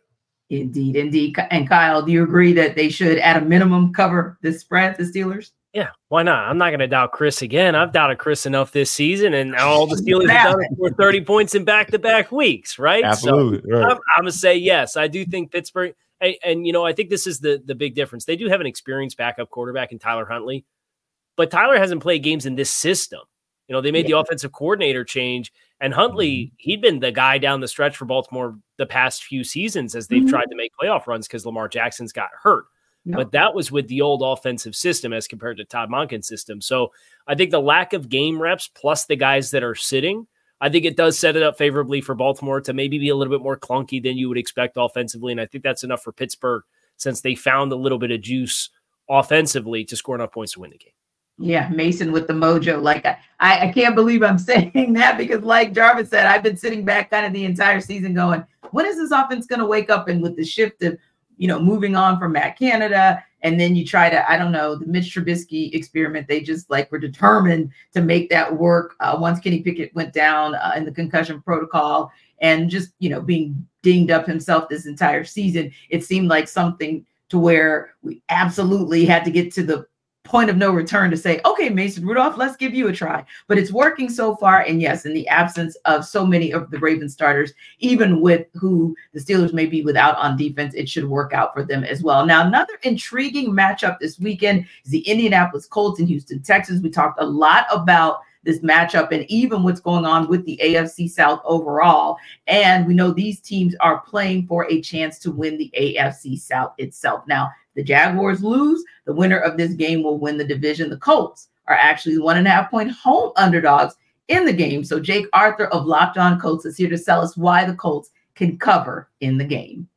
Indeed, indeed. And Kyle, do you agree that they should, at a minimum, cover the spread, the Steelers? Yeah, why not? I'm not going to doubt Chris again. I've doubted Chris enough this season, and all the Steelers have done for 30 points in back-to-back weeks, right? Absolutely. So right. I'm, I'm going to say yes. I do think Pittsburgh, and, and you know, I think this is the the big difference. They do have an experienced backup quarterback in Tyler Huntley, but Tyler hasn't played games in this system. You know, they made yeah. the offensive coordinator change, and Huntley, mm-hmm. he'd been the guy down the stretch for Baltimore the past few seasons as they've mm-hmm. tried to make playoff runs because Lamar Jackson's got hurt. No. But that was with the old offensive system as compared to Todd Monken's system. So I think the lack of game reps plus the guys that are sitting, I think it does set it up favorably for Baltimore to maybe be a little bit more clunky than you would expect offensively. And I think that's enough for Pittsburgh since they found a little bit of juice offensively to score enough points to win the game. Yeah, Mason with the mojo. Like I, I can't believe I'm saying that because, like Jarvis said, I've been sitting back kind of the entire season going, when is this offense going to wake up? And with the shift of, you know, moving on from Matt Canada, and then you try to, I don't know, the Mitch Trubisky experiment. They just like were determined to make that work. Uh, once Kenny Pickett went down uh, in the concussion protocol, and just you know being dinged up himself this entire season, it seemed like something to where we absolutely had to get to the point of no return to say, okay, Mason Rudolph, let's give you a try. But it's working so far. And yes, in the absence of so many of the Raven starters, even with who the Steelers may be without on defense, it should work out for them as well. Now, another intriguing matchup this weekend is the Indianapolis Colts in Houston, Texas. We talked a lot about this matchup and even what's going on with the AFC South overall. And we know these teams are playing for a chance to win the AFC South itself. Now, the Jaguars lose, the winner of this game will win the division. The Colts are actually one and a half point home underdogs in the game. So Jake Arthur of Locked On Colts is here to tell us why the Colts can cover in the game.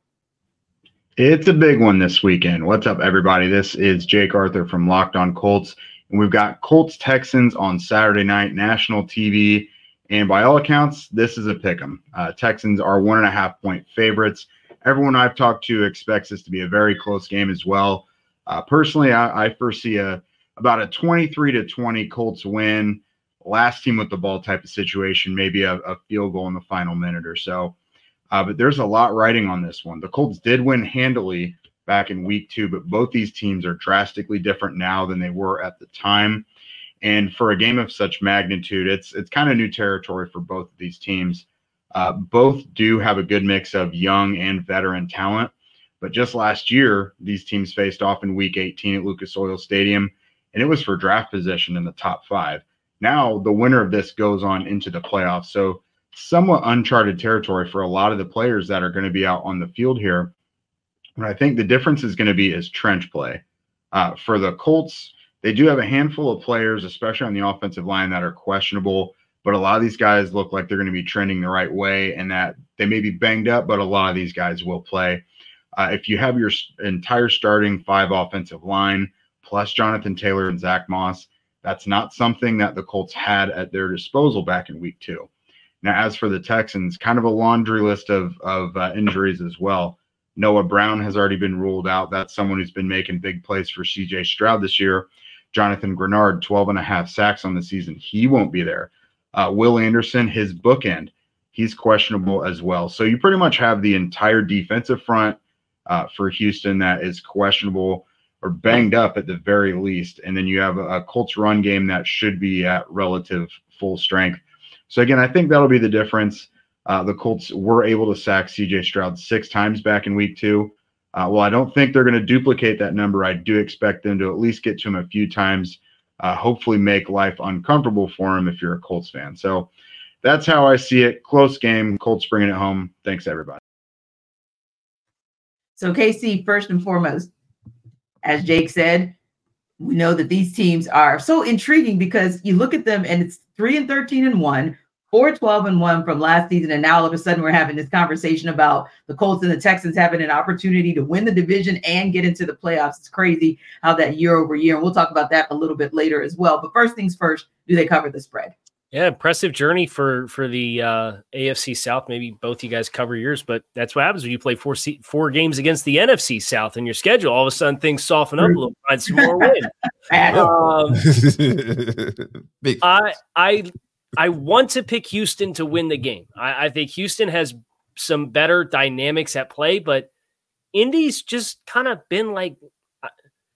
It's a big one this weekend. What's up, everybody? This is Jake Arthur from Locked On Colts, and we've got Colts Texans on Saturday night, national TV. And by all accounts, this is a pick 'em. Uh, Texans are one and a half point favorites everyone I've talked to expects this to be a very close game as well. Uh, personally, I, I foresee a, about a 23 to 20 Colts win. Last team with the ball type of situation, maybe a, a field goal in the final minute or so. Uh, but there's a lot riding on this one. The Colts did win handily back in week two, but both these teams are drastically different now than they were at the time. And for a game of such magnitude, it's it's kind of new territory for both of these teams. Uh, both do have a good mix of young and veteran talent. But just last year, these teams faced off in week 18 at Lucas Oil Stadium, and it was for draft position in the top five. Now, the winner of this goes on into the playoffs. So, somewhat uncharted territory for a lot of the players that are going to be out on the field here. I think the difference is going to be is trench play. Uh, for the Colts, they do have a handful of players, especially on the offensive line, that are questionable. But a lot of these guys look like they're going to be trending the right way and that they may be banged up, but a lot of these guys will play. Uh, if you have your entire starting five offensive line plus Jonathan Taylor and Zach Moss, that's not something that the Colts had at their disposal back in week two. Now, as for the Texans, kind of a laundry list of, of uh, injuries as well. Noah Brown has already been ruled out. That's someone who's been making big plays for CJ Stroud this year. Jonathan Greenard, 12 and a half sacks on the season. He won't be there. Uh, Will Anderson, his bookend, he's questionable as well. So you pretty much have the entire defensive front uh, for Houston that is questionable or banged up at the very least. And then you have a, a Colts run game that should be at relative full strength. So again, I think that'll be the difference. Uh, the Colts were able to sack CJ Stroud six times back in week two. Uh, well, I don't think they're going to duplicate that number. I do expect them to at least get to him a few times, uh, hopefully make life uncomfortable for him if you're a Colts fan. So that's how I see it. Close game. Colts bringing it home. Thanks, everybody. So, KC, first and foremost, as Jake said, we know that these teams are so intriguing because you look at them and it's 3 and 13 and 1 4 12 and 1 from last season. And now all of a sudden we're having this conversation about the Colts and the Texans having an opportunity to win the division and get into the playoffs. It's crazy how that year over year, and we'll talk about that a little bit later as well. But first things first, do they cover the spread? Yeah, impressive journey for for the uh, AFC South. Maybe both you guys cover yours, but that's what happens when you play four four games against the NFC South in your schedule. All of a sudden, things soften up a little. Find some more win. um, I I I want to pick Houston to win the game. I, I think Houston has some better dynamics at play, but Indy's just kind of been like uh,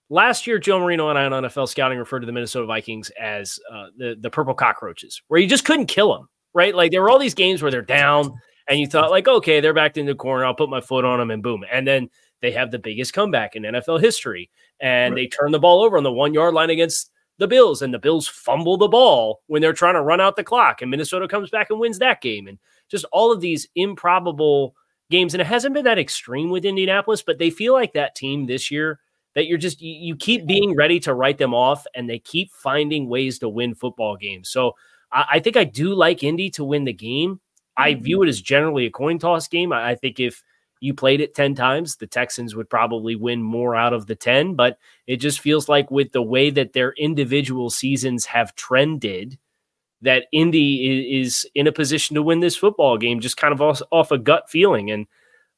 last year. Joe Marino and I on NFL Scouting referred to the Minnesota Vikings as uh, the the purple cockroaches, where you just couldn't kill them. Right, like there were all these games where they're down, and you thought like, okay, they're backed in the corner. I'll put my foot on them, and boom, and then they have the biggest comeback in NFL history, and right. they turn the ball over on the one yard line against the Bills, and the Bills fumble the ball when they're trying to run out the clock, and Minnesota comes back and wins that game, and just all of these improbable games. And it hasn't been that extreme with Indianapolis, but they feel like that team this year that you're just you keep being ready to write them off, and they keep finding ways to win football games. So I, I think I do like Indy to win the game. I mm-hmm. view it as generally a coin toss game. I think if you played it 10 times, the Texans would probably win more out of the 10. But it just feels like with the way that their individual seasons have trended, that Indy is in a position to win this football game, just kind of off, off a gut feeling. And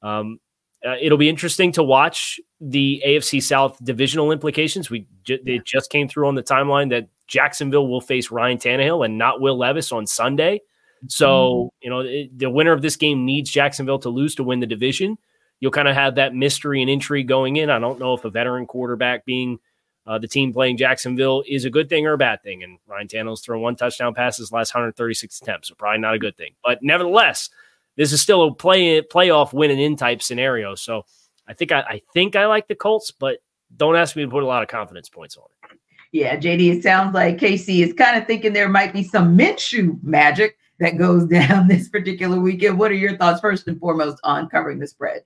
um, uh, it'll be interesting to watch the AFC South divisional implications. We j- it just came through on the timeline that Jacksonville will face Ryan Tannehill and not Will Levis on Sunday. So, mm-hmm. you know, it, the winner of this game needs Jacksonville to lose to win the division. You'll kind of have that mystery and intrigue going in. I don't know if a veteran quarterback being uh, the team playing Jacksonville is a good thing or a bad thing. And Ryan Tannehill's thrown one touchdown pass his last 136 attempts, so probably not a good thing. But nevertheless, this is still a play playoff win and in type scenario. So I think I, I think I like the Colts, but don't ask me to put a lot of confidence points on it. Yeah, JD, it sounds like KC is kind of thinking there might be some Minshew magic that goes down this particular weekend. What are your thoughts, first and foremost, on covering the spread?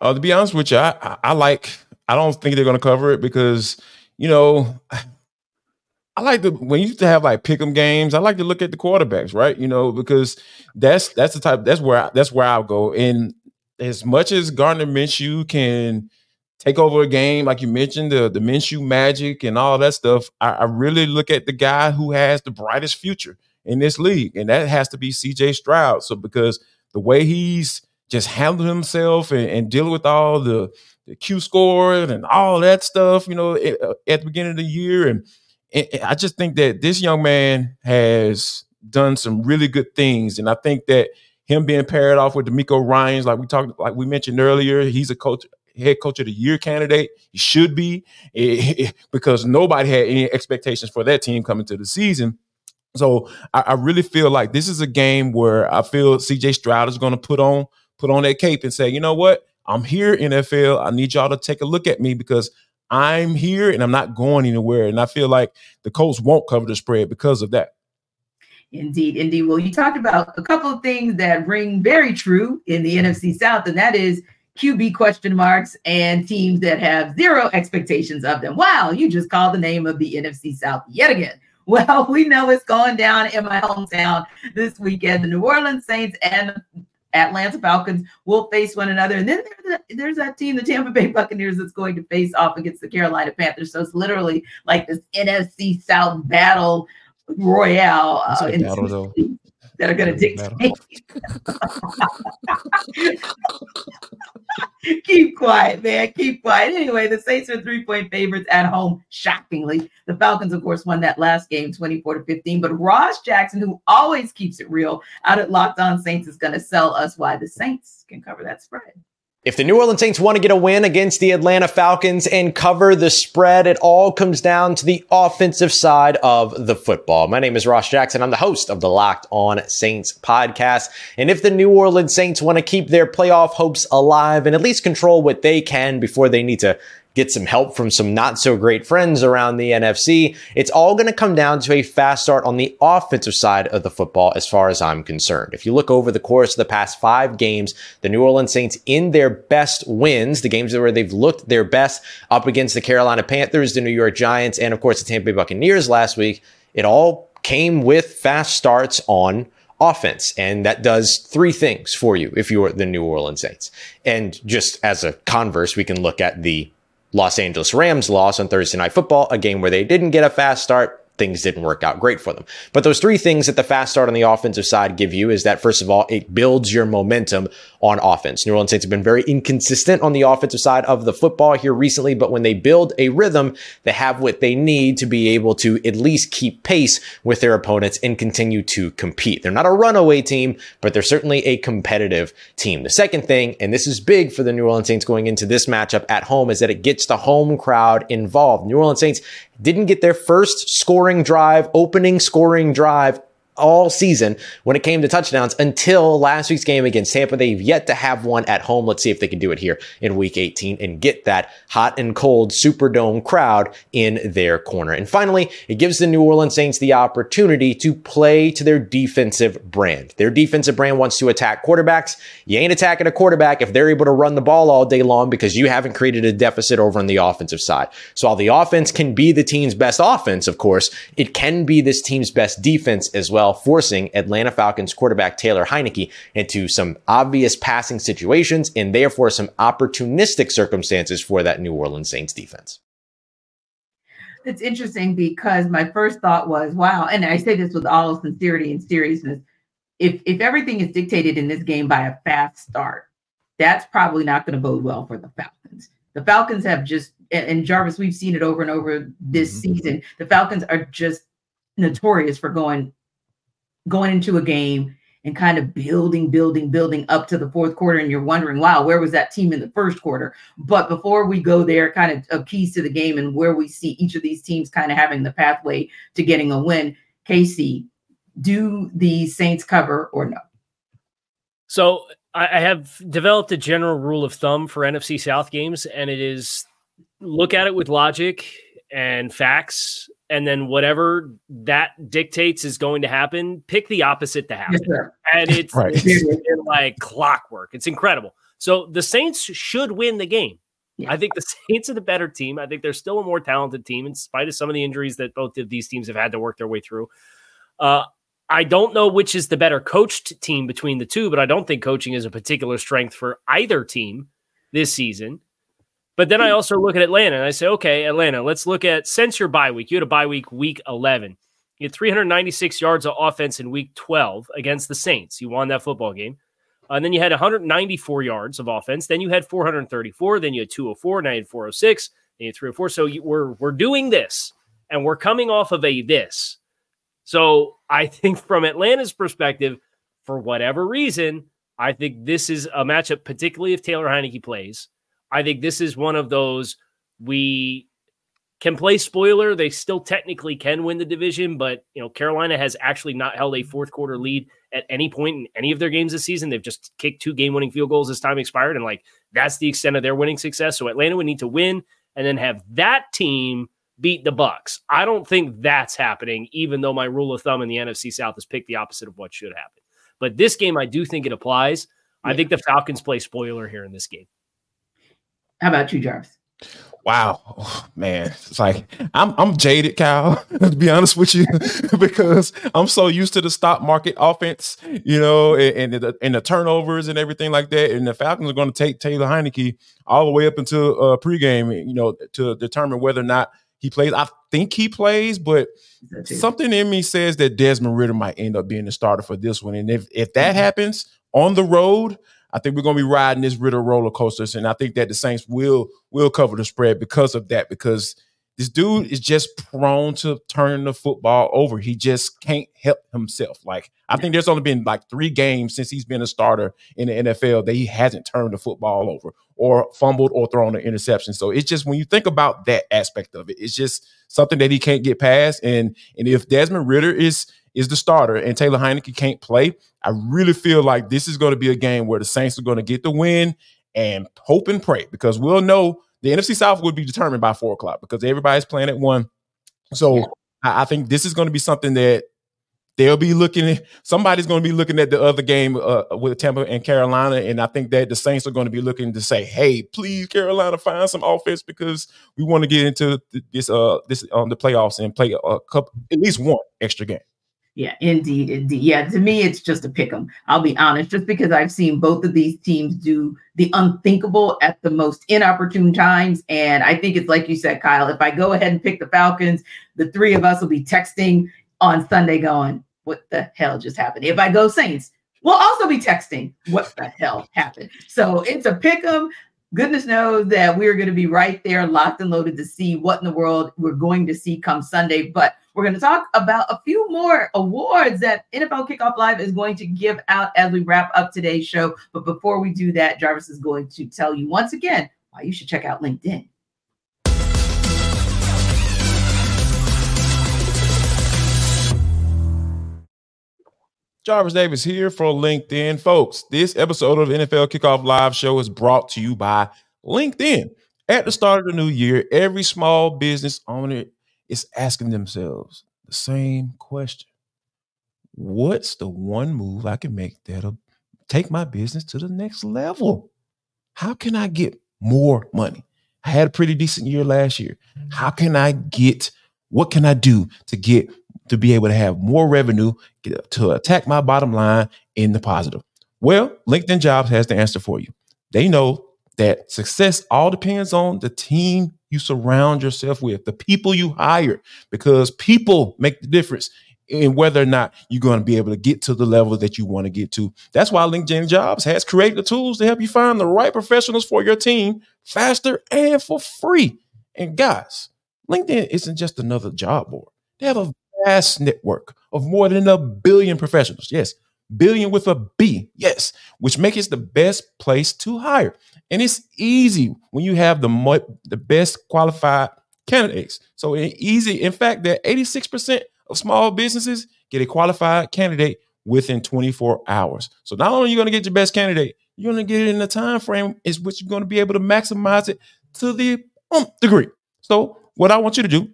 Uh, to be honest with you, I, I, I like. I don't think they're going to cover it because you know. I like to when you used to have like pick 'em games. I like to look at the quarterbacks, right? You know, because that's that's the type that's where I, that's where I'll go. And as much as Gardner Minshew can take over a game, like you mentioned, the the Minshew magic and all that stuff, I, I really look at the guy who has the brightest future in this league, and that has to be CJ Stroud. So because the way he's just handled himself and, and dealing with all the the Q score and all that stuff, you know, at, uh, at the beginning of the year. And, and I just think that this young man has done some really good things. And I think that him being paired off with DeMeco Ryans, like we talked, like we mentioned earlier, he's a coach, head coach of the year candidate. He should be because nobody had any expectations for that team coming to the season. So I, I really feel like this is a game where I feel CJ Stroud is going to put on put on that cape and say, you know what, I'm here NFL. I need y'all to take a look at me because I'm here and I'm not going anywhere. And I feel like the Colts won't cover the spread because of that. Indeed, indeed. Well, you talked about a couple of things that ring very true in the NFC South, and that is QB question marks and teams that have zero expectations of them. Wow, you just called the name of the NFC South yet again. Well, we know it's going down in my hometown this weekend. The New Orleans Saints and Atlanta Falcons will face one another. And then there's, that team, the Tampa Bay Buccaneers, that's going to face off against the Carolina Panthers. So it's literally like this NFC South battle royale uh, in battle, that are going to dictate. Keep quiet, man. Keep quiet. Anyway, the Saints are three point favorites at home, shockingly. The Falcons, of course, won that last game 24 to 15. But Ross Jackson, who always keeps it real out at Locked On Saints, is going to sell us why the Saints can cover that spread. If the New Orleans Saints want to get a win against the Atlanta Falcons and cover the spread, it all comes down to the offensive side of the football. My name is Ross Jackson. I'm the host of the Locked On Saints podcast. And if the New Orleans Saints want to keep their playoff hopes alive and at least control what they can before they need to get some help from some not so great friends around the NFC. It's all going to come down to a fast start on the offensive side of the football, as far as I'm concerned. If you look over the course of the past five games, the New Orleans Saints in their best wins, the games where they've looked their best up against the Carolina Panthers, the New York Giants, and of course the Tampa Bay Buccaneers last week, it all came with fast starts on offense. And that does three things for you if you're the New Orleans Saints. And just as a converse, we can look at the Los Angeles Rams loss on Thursday Night Football, a game where they didn't get a fast start things didn't work out great for them. But those three things that the fast start on the offensive side give you is that, first of all, it builds your momentum on offense. New Orleans Saints have been very inconsistent on the offensive side of the football here recently, but when they build a rhythm, they have what they need to be able to at least keep pace with their opponents and continue to compete. They're not a runaway team, but they're certainly a competitive team. The second thing, and this is big for the New Orleans Saints going into this matchup at home, is that it gets the home crowd involved. New Orleans Saints didn't get their first scoring drive, opening scoring drive all season when it came to touchdowns until last week's game against Tampa. They've yet to have one at home. Let's see if they can do it here in week 18 and get that hot and cold Superdome crowd in their corner. And finally, it gives the New Orleans Saints the opportunity to play to their defensive brand. Their defensive brand wants to attack quarterbacks. You ain't attacking a quarterback if they're able to run the ball all day long because you haven't created a deficit over on the offensive side. So while the offense can be the team's best offense, of course, it can be this team's best defense as well forcing Atlanta Falcons quarterback Taylor Heinicke into some obvious passing situations and therefore some opportunistic circumstances for that New Orleans Saints defense. It's interesting because my first thought was, wow, and I say this with all sincerity and seriousness. If if everything is dictated in this game by a fast start, that's probably not going to bode well for the Falcons. The Falcons have just, and Jarvis, we've seen it over and over this mm-hmm. season. The Falcons are just notorious for going going into a game and kind of building, building, building up to the fourth quarter. And you're wondering, wow, where was that team in the first quarter? But before we go there, kind of, of keys to the game and where we see each of these teams kind of having the pathway to getting a win. KC, do the Saints cover or no? So I have developed a general rule of thumb for NFC South games, and it is look at it with logic and facts and then whatever that dictates is going to happen, pick the opposite to happen. Yes, and it's, right. it's like clockwork. It's incredible. So the Saints should win the game. Yeah. I think the Saints are the better team. I think they're still a more talented team in spite of some of the injuries that both of these teams have had to work their way through. Uh, I don't know which is the better coached team between the two, but I don't think coaching is a particular strength for either team this season. But then I also look at Atlanta and I say, okay, Atlanta, let's look at since your bye week. You had a bye week, week 11. You had 396 yards of offense in week 12 against the Saints. You won that football game. and then you had 194 yards of offense. Then you had 434. Then you had 204. Now you had 406. Then you had 304. So you, we're we're doing this, and we're coming off of a this. So I think from Atlanta's perspective, for whatever reason, I think this is a matchup, particularly if Taylor Heinicke plays. I think this is one of those we can play spoiler. They still technically can win the division, but you know Carolina has actually not held a fourth quarter lead at any point in any of their games this season. They've just kicked two game winning field goals as time expired, and like that's the extent of their winning success. So Atlanta would need to win and then have that team beat the Bucks. I don't think that's happening, even though my rule of thumb in the NFC South is pick the opposite of what should happen. But this game, I do think it applies. Yeah. I think the Falcons play spoiler here in this game. How about you, Jarvis? Wow, oh, man, it's like I'm I'm jaded, Kyle. to be honest with you, because I'm so used to the stock market offense, you know, and, and, the and the turnovers and everything like that. And the Falcons are going to take Taylor Heinicke all the way up until uh, pregame, you know, to determine whether or not he plays. I think he plays, but something in me says that Desmond Ridder might end up being the starter for this one. And if if that happens on the road, I think we're going to be riding this Ridder roller coasters, and I think that the Saints will will cover the spread because of that. Because this dude is just prone to turning the football over. He just can't help himself. Like I think there's only been like three games since he's been a starter in the NFL that he hasn't turned the football over or fumbled or thrown an interception. So it's just when you think about that aspect of it, it's just something that he can't get past. And and if Desmond Ridder is is the starter and Taylor Heinicke can't play, I really feel like this is going to be a game where the Saints are going to get the win and hope and pray because we'll know the NFC South would be determined by four o'clock because everybody's playing at one. So yeah. I, I think this is going to be something that they'll be looking at somebody's going to be looking at the other game uh, with Tampa and Carolina and I think that the Saints are going to be looking to say hey please Carolina find some offense because we want to get into this uh this on um, the playoffs and play a couple at least one extra game yeah, indeed, indeed. Yeah, to me, it's just a pick 'em. I'll be honest, just because I've seen both of these teams do the unthinkable at the most inopportune times. And I think it's like you said, Kyle, if I go ahead and pick the Falcons, the three of us will be texting on Sunday going, What the hell just happened? If I go Saints, we'll also be texting, What the hell happened? So it's a pick 'em goodness knows that we're going to be right there locked and loaded to see what in the world we're going to see come Sunday. But we're going to talk about a few more awards that NFL Kickoff Live is going to give out as we wrap up today's show. But before we do that, Jarvis is going to tell you once again why you should check out LinkedIn. Jarvis Davis here for LinkedIn. Folks, this episode of NFL Kickoff Live Show is brought to you by LinkedIn. At the start of the new year, every small business owner is asking themselves the same question What's the one move I can make that'll take my business to the next level? How can I get more money? I had a pretty decent year last year. Mm-hmm. How can I get, what can I do to get, to be able to have more revenue, get, to attack my bottom line in the positive? Well, LinkedIn Jobs has the answer for you. They know that success all depends on the team you surround yourself with, the people you hire, because people make the difference in whether or not you're going to be able to get to the level that you want to get to. That's why LinkedIn Jobs has created the tools to help you find the right professionals for your team faster and for free. And guys, LinkedIn isn't just another job board. They have a vast network of more than a billion professionals. Yes, billion with a B. Yes, which makes it the best place to hire. And it's easy when you have the mo- the best qualified candidates. So easy. In fact, that 86% of small businesses get a qualified candidate within 24 hours. So not only are you going to get your best candidate, you're going to get it in the time frame is which you're going to be able to maximize it to the um, degree. So what I want you to do,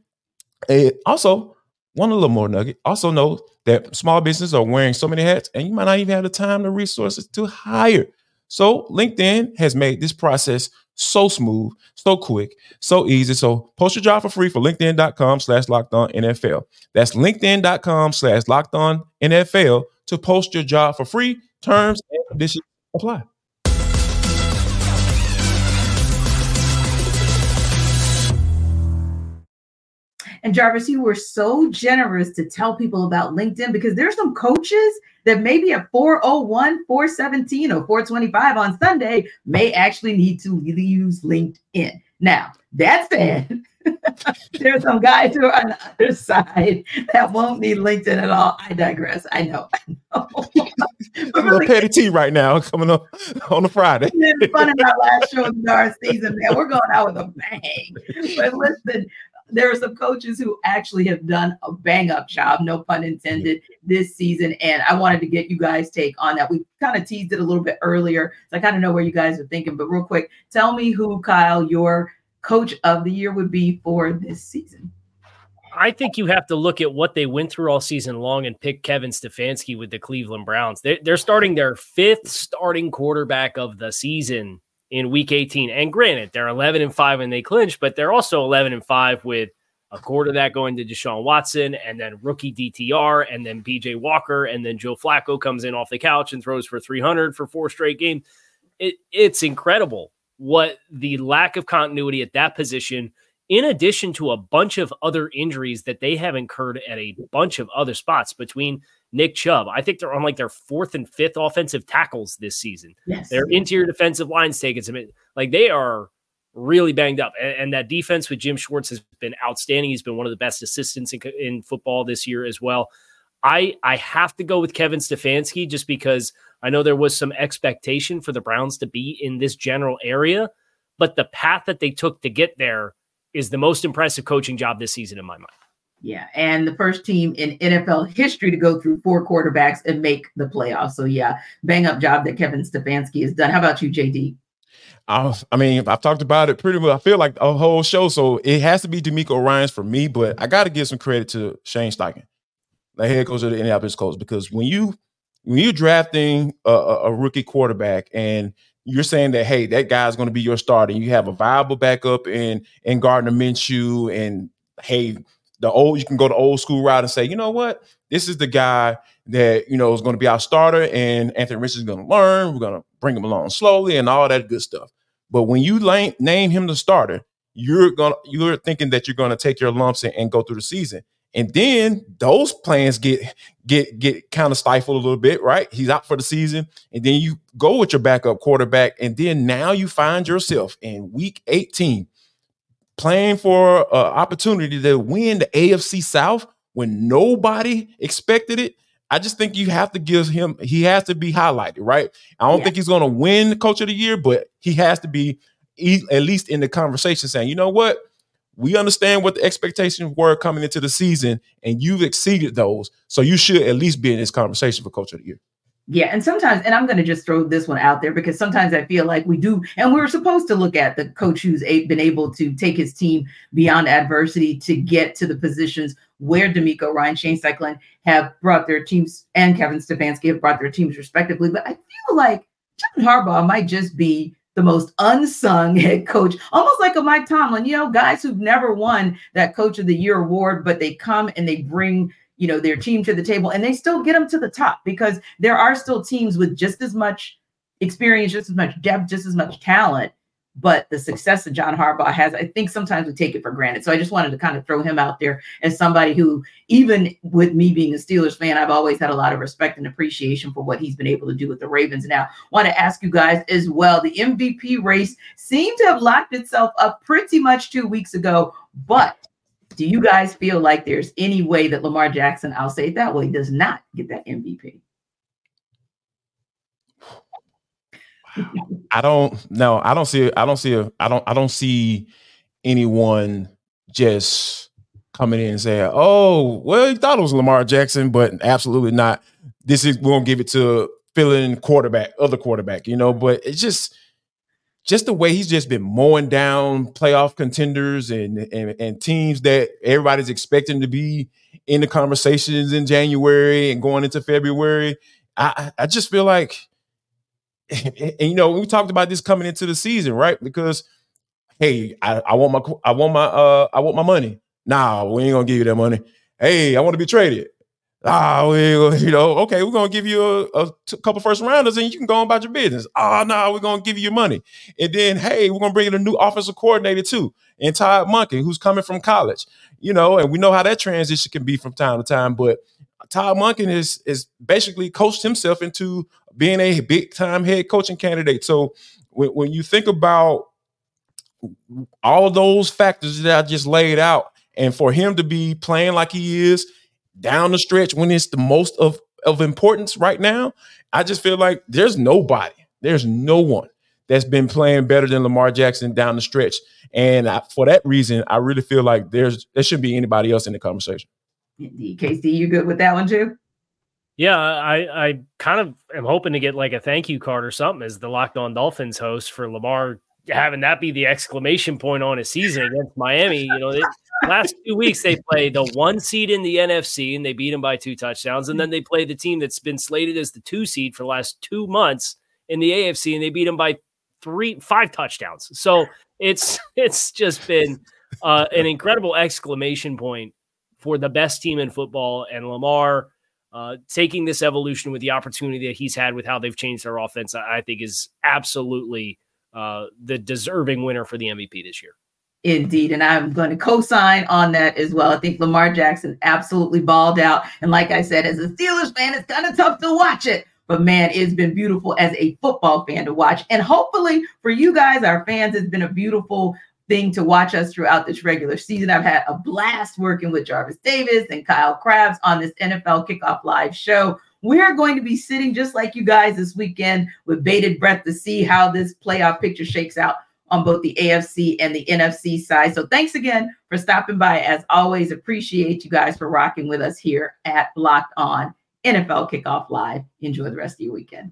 uh, also one a little more nugget, also know that small businesses are wearing so many hats and you might not even have the time, the resources to hire. So LinkedIn has made this process so smooth, so quick, so easy. So post your job for free for LinkedIn.com slash locked on NFL. That's LinkedIn.com slash locked on NFL to post your job for free. Terms and conditions apply. And Jarvis, you were so generous to tell people about LinkedIn because there's some coaches that maybe at 401, 417, or 425 on Sunday may actually need to use LinkedIn. Now, that said, there's some guys who are on the other side that won't need LinkedIn at all. I digress. I know. I know. a little petty tea right now coming up on a Friday. It's fun in our last show of our season, man. We're going out with a bang. But listen, there are some coaches who actually have done a bang up job, no pun intended, this season. And I wanted to get you guys' take on that. We kind of teased it a little bit earlier. So I kind of know where you guys are thinking. But real quick, tell me who, Kyle, your coach of the year would be for this season. I think you have to look at what they went through all season long and pick Kevin Stefanski with the Cleveland Browns. They're, they're starting their fifth starting quarterback of the season in week 18. And granted, they're 11 and 5 when they clinch, but they're also 11 and 5 with a quarter of that going to Deshaun Watson and then rookie DTR and then PJ Walker and then Joe Flacco comes in off the couch and throws for 300 for four straight games. It, it's incredible what the lack of continuity at that position, in addition to a bunch of other injuries that they have incurred at a bunch of other spots between Nick Chubb. I think they're on like their fourth and fifth offensive tackles this season. Yes. Their interior defensive lines taking some like they are really banged up. And, and, that defense with Jim Schwartz has been outstanding. He's been one of the best assistants in, in football this year as well. I I have to go with Kevin Stefanski just because I know there was some expectation for the Browns to be in this general area, but the path that they took to get there is the most impressive coaching job this season in my mind. Yeah, and the first team in NFL history to go through four quarterbacks and make the playoffs. So yeah, bang up job that Kevin Stefanski has done. How about you, JD? I, mean, I've talked about it pretty much. I feel like a whole show, so it has to be DeMeco Ryans for me. But I got to give some credit to Shane Steichen, the head coach of the Indianapolis Colts, because when you when you're drafting a, a rookie quarterback and you're saying that hey, that guy's going to be your starter, you have a viable backup in in Gardner Minshew, and hey, the old you can go the old school route and say, you know what, this is the guy that you know is going to be our starter, and Anthony Richardson is going to learn. We're going to bring him along slowly, and all that good stuff. But when you lay, name him the starter, you're gonna you're thinking that you're going to take your lumps and, and go through the season, and then those plans get get get kind of stifled a little bit, right? He's out for the season, and then you go with your backup quarterback, and then now you find yourself in week 18 playing for an opportunity to win the AFC South when nobody expected it. I just think you have to give him, he has to be highlighted, right? I don't yeah. think he's going to win coach of the year, but he has to be at least in the conversation saying, you know what? We understand what the expectations were coming into the season, and you've exceeded those. So you should at least be in this conversation for coach of the year. Yeah, and sometimes, and I'm going to just throw this one out there because sometimes I feel like we do, and we're supposed to look at the coach who's been able to take his team beyond adversity to get to the positions where DeMeco, Ryan, Shane Steichen have brought their teams, and Kevin Stefanski have brought their teams respectively. But I feel like John Harbaugh might just be the most unsung head coach, almost like a Mike Tomlin. You know, guys who've never won that Coach of the Year award, but they come and they bring you know their team to the table and they still get them to the top because there are still teams with just as much experience just as much depth just as much talent but the success that John Harbaugh has, I think sometimes we take it for granted. So I just wanted to kind of throw him out there as somebody who, even with me being a Steelers fan, I've always had a lot of respect and appreciation for what he's been able to do with the Ravens. Now, want to ask you guys as well. The MVP race seemed to have locked itself up pretty much two weeks ago, but do you guys feel like there's any way that Lamar Jackson, I'll say it that way, does not get that MVP? I don't no, I don't see I don't see a I don't I don't see anyone just coming in and saying, "Oh, well, he thought it was Lamar Jackson, but absolutely not. This is we won't give it to filling quarterback, other quarterback, you know." But it's just just the way he's just been mowing down playoff contenders and, and, and teams that everybody's expecting to be in the conversations in January and going into February. I, I just feel like, and, you know, we talked about this coming into the season, right? Because hey, I, I want my I want my uh I want my money. Nah, we ain't gonna give you that money. Hey, I want to be traded. Ah, we, you know, okay, we're gonna give you a, couple first rounders and you can go on about your business. Oh no, we're gonna give you your money. And then hey, we're gonna bring in a new offensive coordinator too, and Todd Monken, who's coming from college. You know, and we know how that transition can be from time to time, but Todd Monken is is basically coached himself into being a big time head coaching candidate. So when, when you think about all those factors that I just laid out, and for him to be playing like he is down the stretch when it's the most of of importance right now, I just feel like there's nobody, there's no one that's been playing better than Lamar Jackson down the stretch. And I, for that reason, I really feel like there's there shouldn't be anybody else in the conversation. Indeed. KC, you good with that one too? Yeah, I, I kind of am hoping to get like a thank you card or something as the Locked On Dolphins host for Lamar having that be the exclamation point on his season against Miami. You know, they, last two weeks they play the one seed in the NFC and they beat them by two touchdowns, and then they play the team that's been slated as the two seed for the last two months in the AFC and they beat them by three five touchdowns. So it's it's just been uh, an incredible exclamation point for the best team in football and Lamar. Uh, taking this evolution with the opportunity that he's had with how they've changed their offense, I think is absolutely uh, the deserving winner for the MVP this year. Indeed. And I'm going to co sign on that as well. I think Lamar Jackson absolutely balled out. And like I said, as a Steelers fan, it's kind of tough to watch it. But man, it's been beautiful as a football fan to watch. And hopefully for you guys, our fans, it's been a beautiful thing to watch us throughout this regular season. I've had a blast working with Jarvis Davis and Kyle Crabbs on this NFL Kickoff Live show. We're going to be sitting just like you guys this weekend with bated breath to see how this playoff picture shakes out on both the AFC and the NFC side. So thanks again for stopping by. As always, appreciate you guys for rocking with us here at Locked On NFL Kickoff Live. Enjoy the rest of your weekend.